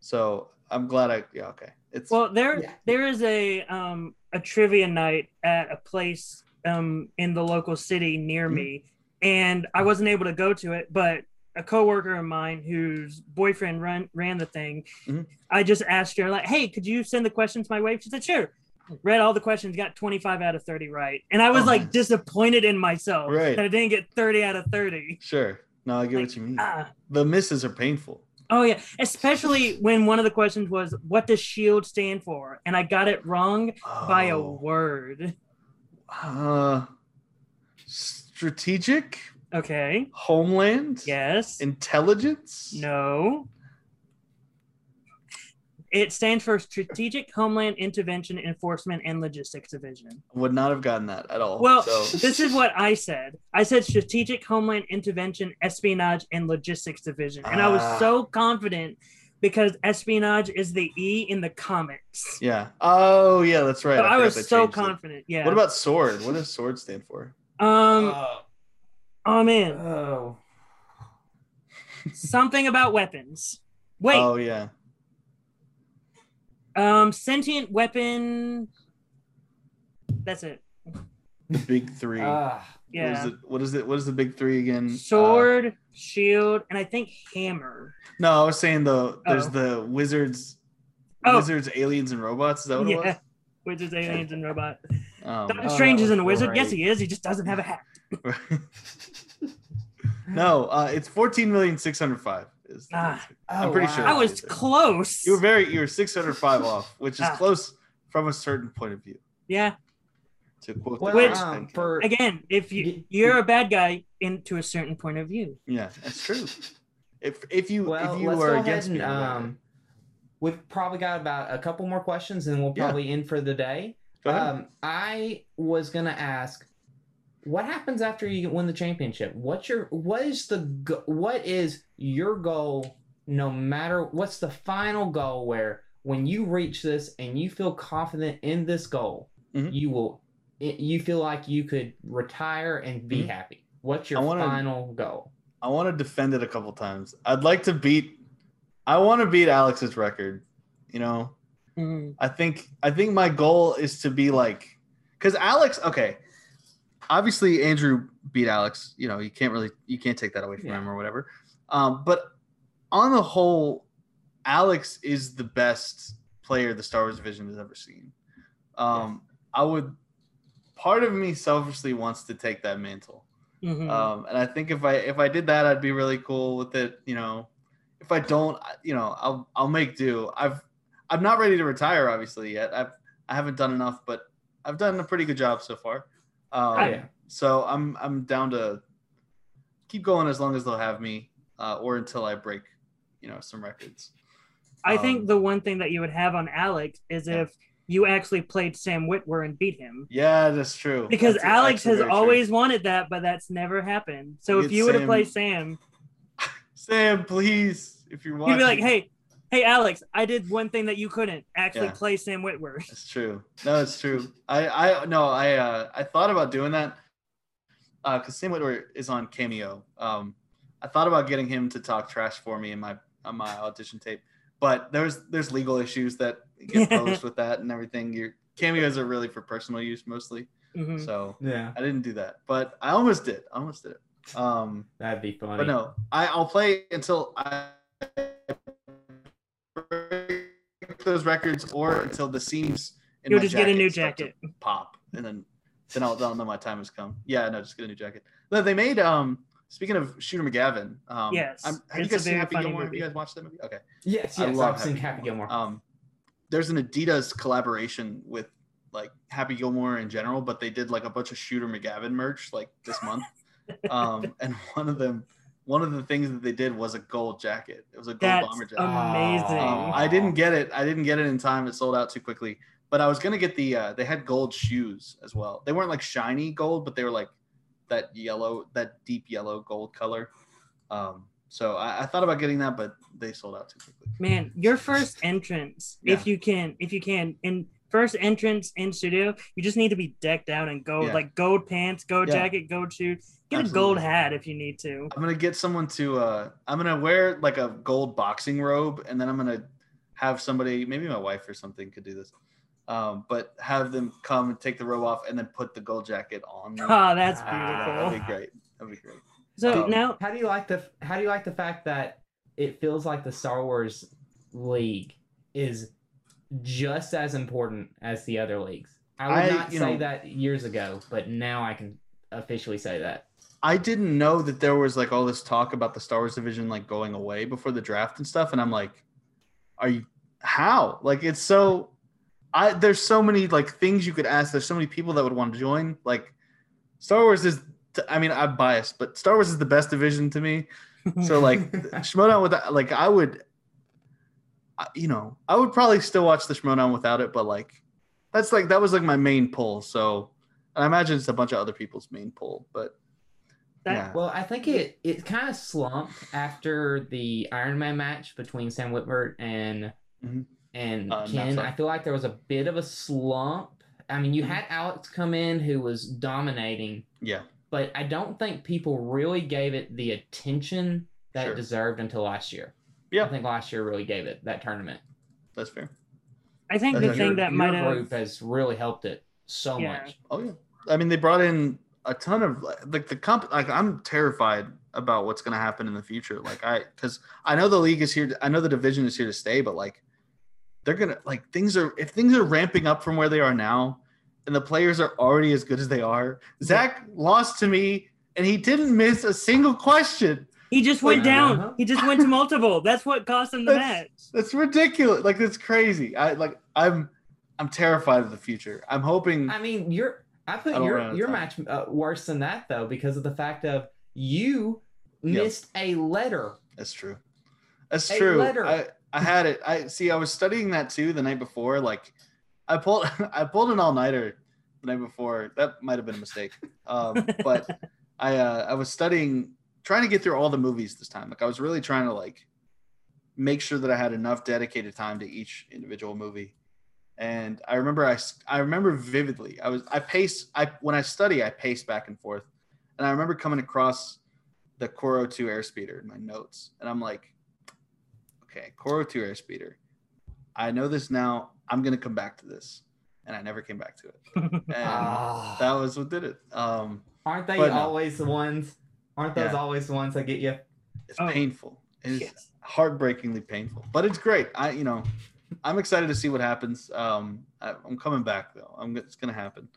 so I'm glad I yeah okay. It's Well, there Yeah. there is a um a trivia night at a place um in the local city near Mhm. me, and I wasn't able to go to it, but a coworker of mine whose boyfriend ran ran the thing, Mhm. I just asked her like, "Hey, could you send the questions my way?" She said, "Sure." Read all the questions, got 25 out of 30 right, and I was Oh, like disappointed in myself Right. that I didn't get 30 out of 30. sure. No, I get Like, what you mean. Ah, the misses are painful. Oh yeah, especially when one of the questions was, "What does SHIELD stand for?" and I got it wrong by a Oh. word. Uh, strategic, Okay. homeland, Yes. intelligence. No. It stands for Strategic Homeland Intervention Enforcement and Logistics Division. Would not have gotten that at all. Well, so *laughs* this is what I said. I said Strategic Homeland Intervention, Espionage, and Logistics Division. And I was Ah. so confident because espionage is the E in the comics. yeah. Oh yeah, that's right. So I forgot was so changed it. confident. Yeah. What about sword? What does sword stand for? um oh, oh man. oh. Something about weapons. Wait. Oh yeah. Um sentient weapon. That's it. The big three. Ah, What is Yeah. it? What is it? What is the big three again? Uh, Sword, shield, and I think hammer. no, I was saying the there's Oh. the wizards, Oh. wizards, aliens, and robots. Is that what Yeah. Wizards, aliens, and robot. it? *laughs* Doctor Um, Strange isn't a was wizard. Yes, he is. He just doesn't have a hat. *laughs* no, uh, it's fourteen million six hundred five. Is Ah. oh, I'm pretty sure. I was close. you were very you were six hundred five *laughs* off, which is Ah. close from a certain point of view. yeah. To quote Well, the Which- um, for Again, if you you're a bad guy into a certain point of view. yeah, that's true. If if you well, if you let's are against and me, whatever. um, we've probably got about a couple more questions, and we'll Yeah. probably end for the day. Um, I was gonna ask, what happens after you win the championship? What's your what is the what is your goal? No matter what's the final goal, where when you reach this and you feel confident in this goal, Mhm. you will you feel like you could retire and be Mhm. happy. What's your wanna- final goal? I want to defend it a couple times. I'd like to beat. I want to beat Alex's record. You know, Mhm. I think I think my goal is to be like, because Alex. Okay, obviously Andrew beat Alex. You know, you can't really you can't take that away from Yeah. him or whatever. Um, but on the whole, Alex is the best player the Star Wars division has ever seen. Um, I would. Part of me selfishly wants to take that mantle. Mhm. Um, and I think if I if I did that, I'd be really cool with it. You know, if I don't, you know, I'll I'll make do. I've I'm not ready to retire, obviously yet. I've I haven't done enough, but I've done a pretty good job so far. Um, I- yeah. So I'm I'm down to keep going as long as they'll have me, uh, or until I break, you know, some records. I think um, the one thing that you would have on Alex is Yeah. if you actually played Sam Witwer and beat him. Yeah, that's true. Because That's Alex has very true. always wanted that, but that's never happened. So if you would have played Sam, Sam, please, if you're watching, he'd be like, "Hey, hey, Alex, I did one thing that you couldn't actually Yeah. play Sam Whitworth. That's true. No, it's true. I I no, I uh I thought about doing that. Uh cuz Sam Witwer is on Cameo. Um I thought about getting him to talk trash for me in my on my audition tape. But there's there's legal issues that get *laughs* posed with that and everything. Your cameos are really for personal use mostly. Mhm. So Yeah, I didn't do that. But I almost did. I almost did it. Um that'd be funny. but no, I, I'll play until I break those records or until the seams. In You'll my just get a new jacket. Pop, and then then I'll, I'll know my time has come. Yeah, no, just get a new jacket. No, they made um. Speaking of Shooter McGavin, um, Yes, I'm, have you it's a guys seen Happy funny Gilmore? Have you guys watched that movie? Okay. Yes, I love I've seen Happy Happy Gilmore. Um, there's an Adidas collaboration with like Happy Gilmore in general, but they did like a bunch of Shooter McGavin merch like this month. *laughs* um, and one of them, one of the things that they did was a gold jacket. It was a gold That's bomber jacket. amazing. Um, I didn't get it. I didn't get it in time. It sold out too quickly. But I was gonna get the. Uh, they had gold shoes as well. They weren't like shiny gold, but they were like that yellow, that deep yellow gold color. Um, so I, I thought about getting that, but they sold out too quickly. Man, your first entrance, if you can, if you can, in first entrance in studio, you just need to be decked out in gold, Yeah. like gold pants, gold Yeah. jacket, gold shoes. Get a gold hat if you need to. I'm gonna get someone to. Uh, I'm gonna wear like a gold boxing robe, and then I'm gonna have somebody, maybe my wife or something, could do this. Um, but have them come and take the robe off and then put the gold jacket on. me. Oh, *laughs* that's Ah, beautiful. That'd be great. That'd be great. So Um, now, How do you like the How do you like the fact that it feels like the Star Wars league is just as important as the other leagues? I would I- not say know- that years ago, but now I can officially say that. I didn't know that there was like all this talk about the Star Wars division like going away before the draft and stuff. And I'm like, are you how? Like it's so I there's so many like things you could ask. There's so many people that would want to join. Like Star Wars is I mean, I'm biased, but Star Wars is the best division to me. So like *laughs* Schmoedown with that, like I would you know, I would probably still watch the Schmoedown without it, but like that's like that was like my main pull. So and I imagine it's a bunch of other people's main pull, but That- yeah. Well, I think it it kind of slumped after the Iron Man match between Sam Witwer and Mhm. and Uh, Ken. I feel like there was a bit of a slump. I mean, you Mhm. had Alex come in who was dominating, Yeah, but I don't think people really gave it the attention that Sure. it deserved until last year. Yeah. I think last year really gave it that tournament. that's fair. I think That's the thing your, that your might have group has really helped it so Yeah. much. Oh yeah. I mean, they brought in a ton of like the comp. Like I'm terrified about what's going to happen in the future. Like I, because I know the league is here. To, I know the division is here to stay, but like they're gonna like things are if things are ramping up from where they are now, and the players are already as good as they are. Zach lost to me, and he didn't miss a single question. He just went Like- down. Uh-huh. He just went to multiple. That's what cost him the That's- match. That's ridiculous. Like it's crazy. I like I'm I'm terrified of the future. I'm hoping. I mean, your I put I don't run out your your time. match uh, worse than that though because of the fact of you Yep. missed a letter. That's true. That's A true. letter. I, I had it. I see. I was studying that too the night before. Like, I pulled *laughs* I pulled an all nighter the night before. That might have been a mistake. Um, *laughs* but I uh, I was studying, trying to get through all the movies this time. Like, I was really trying to like make sure that I had enough dedicated time to each individual movie. And I remember I I remember vividly. I was I pace I when I study I pace back and forth, and I remember coming across the Koro 2 airspeeder in my notes. And I'm like, okay, Koro 2 airspeeder. I know this now. I'm going to come back to this. And I never came back to it. *laughs* And Ah. that was what did it. Um, aren't they but no. always the ones? Aren't those Yeah. always the ones that get you? it's Oh. painful. It's Yes. heartbreakingly painful, but it's great. I, you know, I'm excited to see what happens. Um, I, I'm coming back though. I'm, it's going to happen.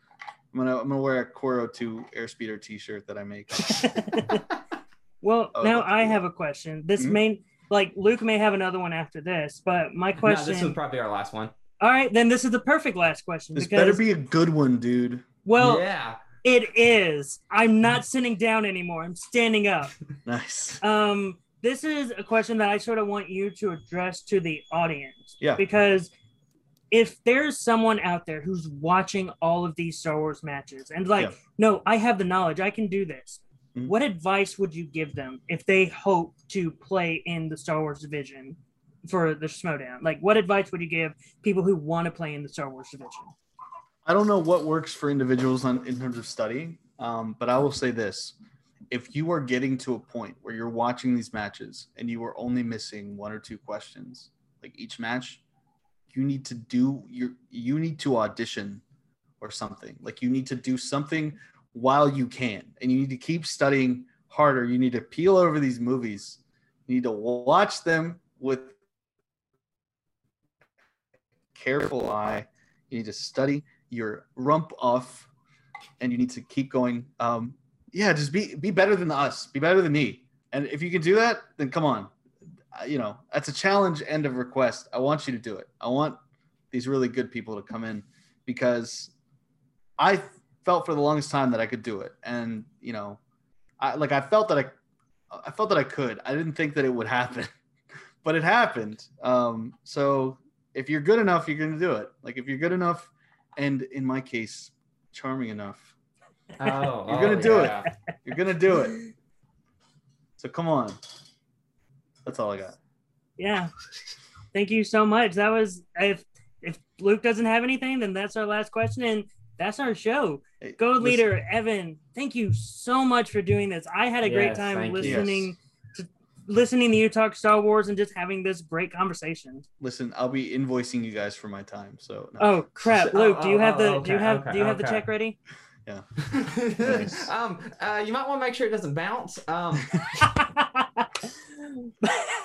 I'm gonna, I'm gonna wear a Koro 2 airspeeder T-shirt that I make. *laughs* *laughs* well, Oh, now I cool. have a question. This Mhm. main, like Luke may have another one after this, but my No, question. this was probably our last one. all right, then this is the perfect last question This because better be a good one, dude. well, yeah. It is. I'm not sitting down anymore. I'm standing up. *laughs* Nice. Um, this is a question that I sort of want you to address to the audience. Yeah. Because if there's someone out there who's watching all of these Star Wars matches and like, Yeah. no, I have the knowledge, I can do this. Mhm. What advice would you give them if they hope to play in the Star Wars division for the Schmoedown? Like, what advice would you give people who want to play in the Star Wars division? I don't know what works for individuals on, in terms of studying, um, but I will say this: if you are getting to a point where you're watching these matches and you are only missing one or two questions, like each match, you need to do your you need to audition or something. Like you need to do something while you can, and you need to keep studying harder. You need to peel over these movies. You need to watch them with careful eye. You need to study your rump off and you need to keep going. Um yeah just be be better than us. Be better than me. And if you can do that then come on. You know that's a challenge and a request. I want you to do it. I want these really good people to come in because i felt for the longest time that i could do it. And you know i like i felt that i i felt that i could. I didn't think that it would happen *laughs* but it happened. Um so if you're good enough you're going to do it. Like if you're good enough and in my case charming enough *laughs* Oh, You're gonna oh, do it. you're gonna do it so come on that's all i got Yeah. Thank you so much. That was if if Luke doesn't have anything, then that's our last question and that's our show. Hey, Go listen- leader Evan, thank you so much for doing this. I had a great time listening. you. Listening to listening you talk Star Wars and just having this great conversation. Listen, I'll be invoicing you guys for my time. So no. Oh crap, Oh, Luke, do you oh, have the oh, do you have okay, do you have the check ready? *laughs* Nice. um, uh, you might want to make sure it doesn't bounce. Um, *laughs*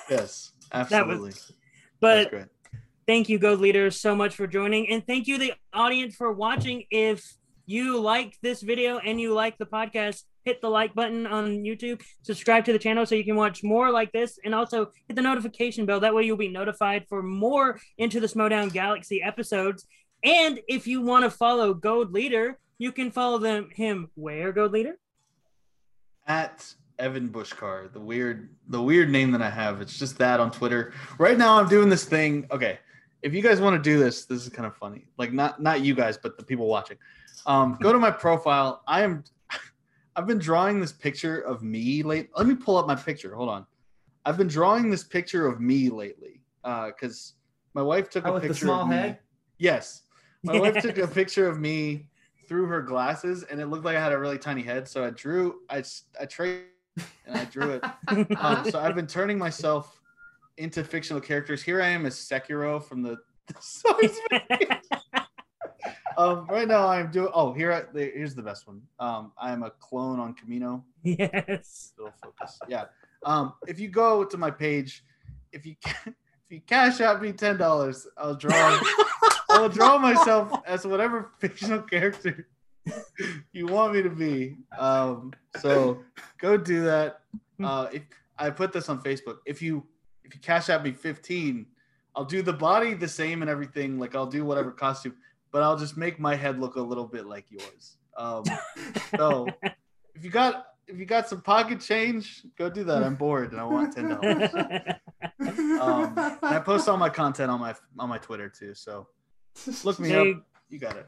yes, absolutely. That's but great. thank you, Gold Leader, so much for joining, and thank you, the audience, for watching. If you like this video and you like the podcast, hit the like button on YouTube, subscribe to the channel so you can watch more like this, and also hit the notification bell. That way, you'll be notified for more Into the Schmoedown Galaxy episodes. And if you want to follow Gold Leader, you can follow them him where Gold Leader. At Evan Bushkar, the weird, the weird name that I have. It's just that on Twitter. Right now, I'm doing this thing. Okay, if you guys want to do this, this is kind of funny. Like not not you guys, but the people watching. Um, go to my profile. I am. *laughs* I've been drawing this picture of me late. Let me pull up my picture. Hold on. I've been drawing this picture of me lately because my wife took Oh, a with the picture small of me. head? Yes, my wife *laughs* took a picture of me through her glasses, and it looked like I had a really tiny head. So I drew. I I traced and I drew it. Um, so I've been turning myself into fictional characters. Here I am as Sekiro from the. *laughs* um, right now I'm doing. Oh, here I, here's the best one. Um, I am a clone on Kamino. yes. Yeah. Um, if you go to my page, if you *laughs* if you cash out me ten dollars, I'll draw. *laughs* I'll draw myself as whatever fictional character you want me to be. Um, so go do that. Uh, if I put this on Facebook, if you if you cash out me fifteen, I'll do the body the same and everything. Like I'll do whatever costume, but I'll just make my head look a little bit like yours. Um, *laughs* so if you got if you got some pocket change, go do that. I'm bored and I want ten dollars. Um, I post all my content on my on my Twitter too. So look me There up. you- got it.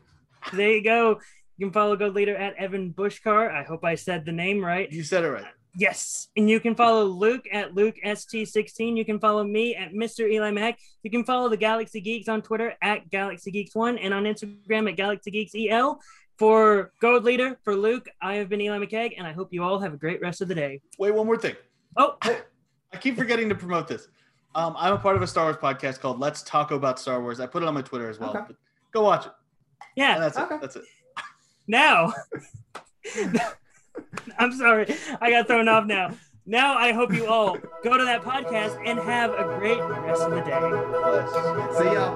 there you go. You can follow Gold Leader at Evan Bushkar. I hope I said the name right. You said it right. Yes. And you can follow Luke at Luke LukeST16. You can follow me at Mr. Eli Mack. You can follow the Galaxy Geeks on Twitter at Galaxy Geeks1 and on Instagram at Galaxy Geeks EL. For Gold Leader, for Luke, I have been Eli McKegg, and I hope you all have a great rest of the day. Wait, one more thing. Oh, I keep forgetting to promote this. Um, I'm a part of a Star Wars podcast called Let's Talk About Star Wars. I put it on my Twitter as well. Okay. But go watch it. And yeah. that's Okay. it. That's it. Now, *laughs* *laughs* *laughs* I'm sorry. I got thrown off now. Now I hope you all go to that podcast and have a great rest of the day. See y'all.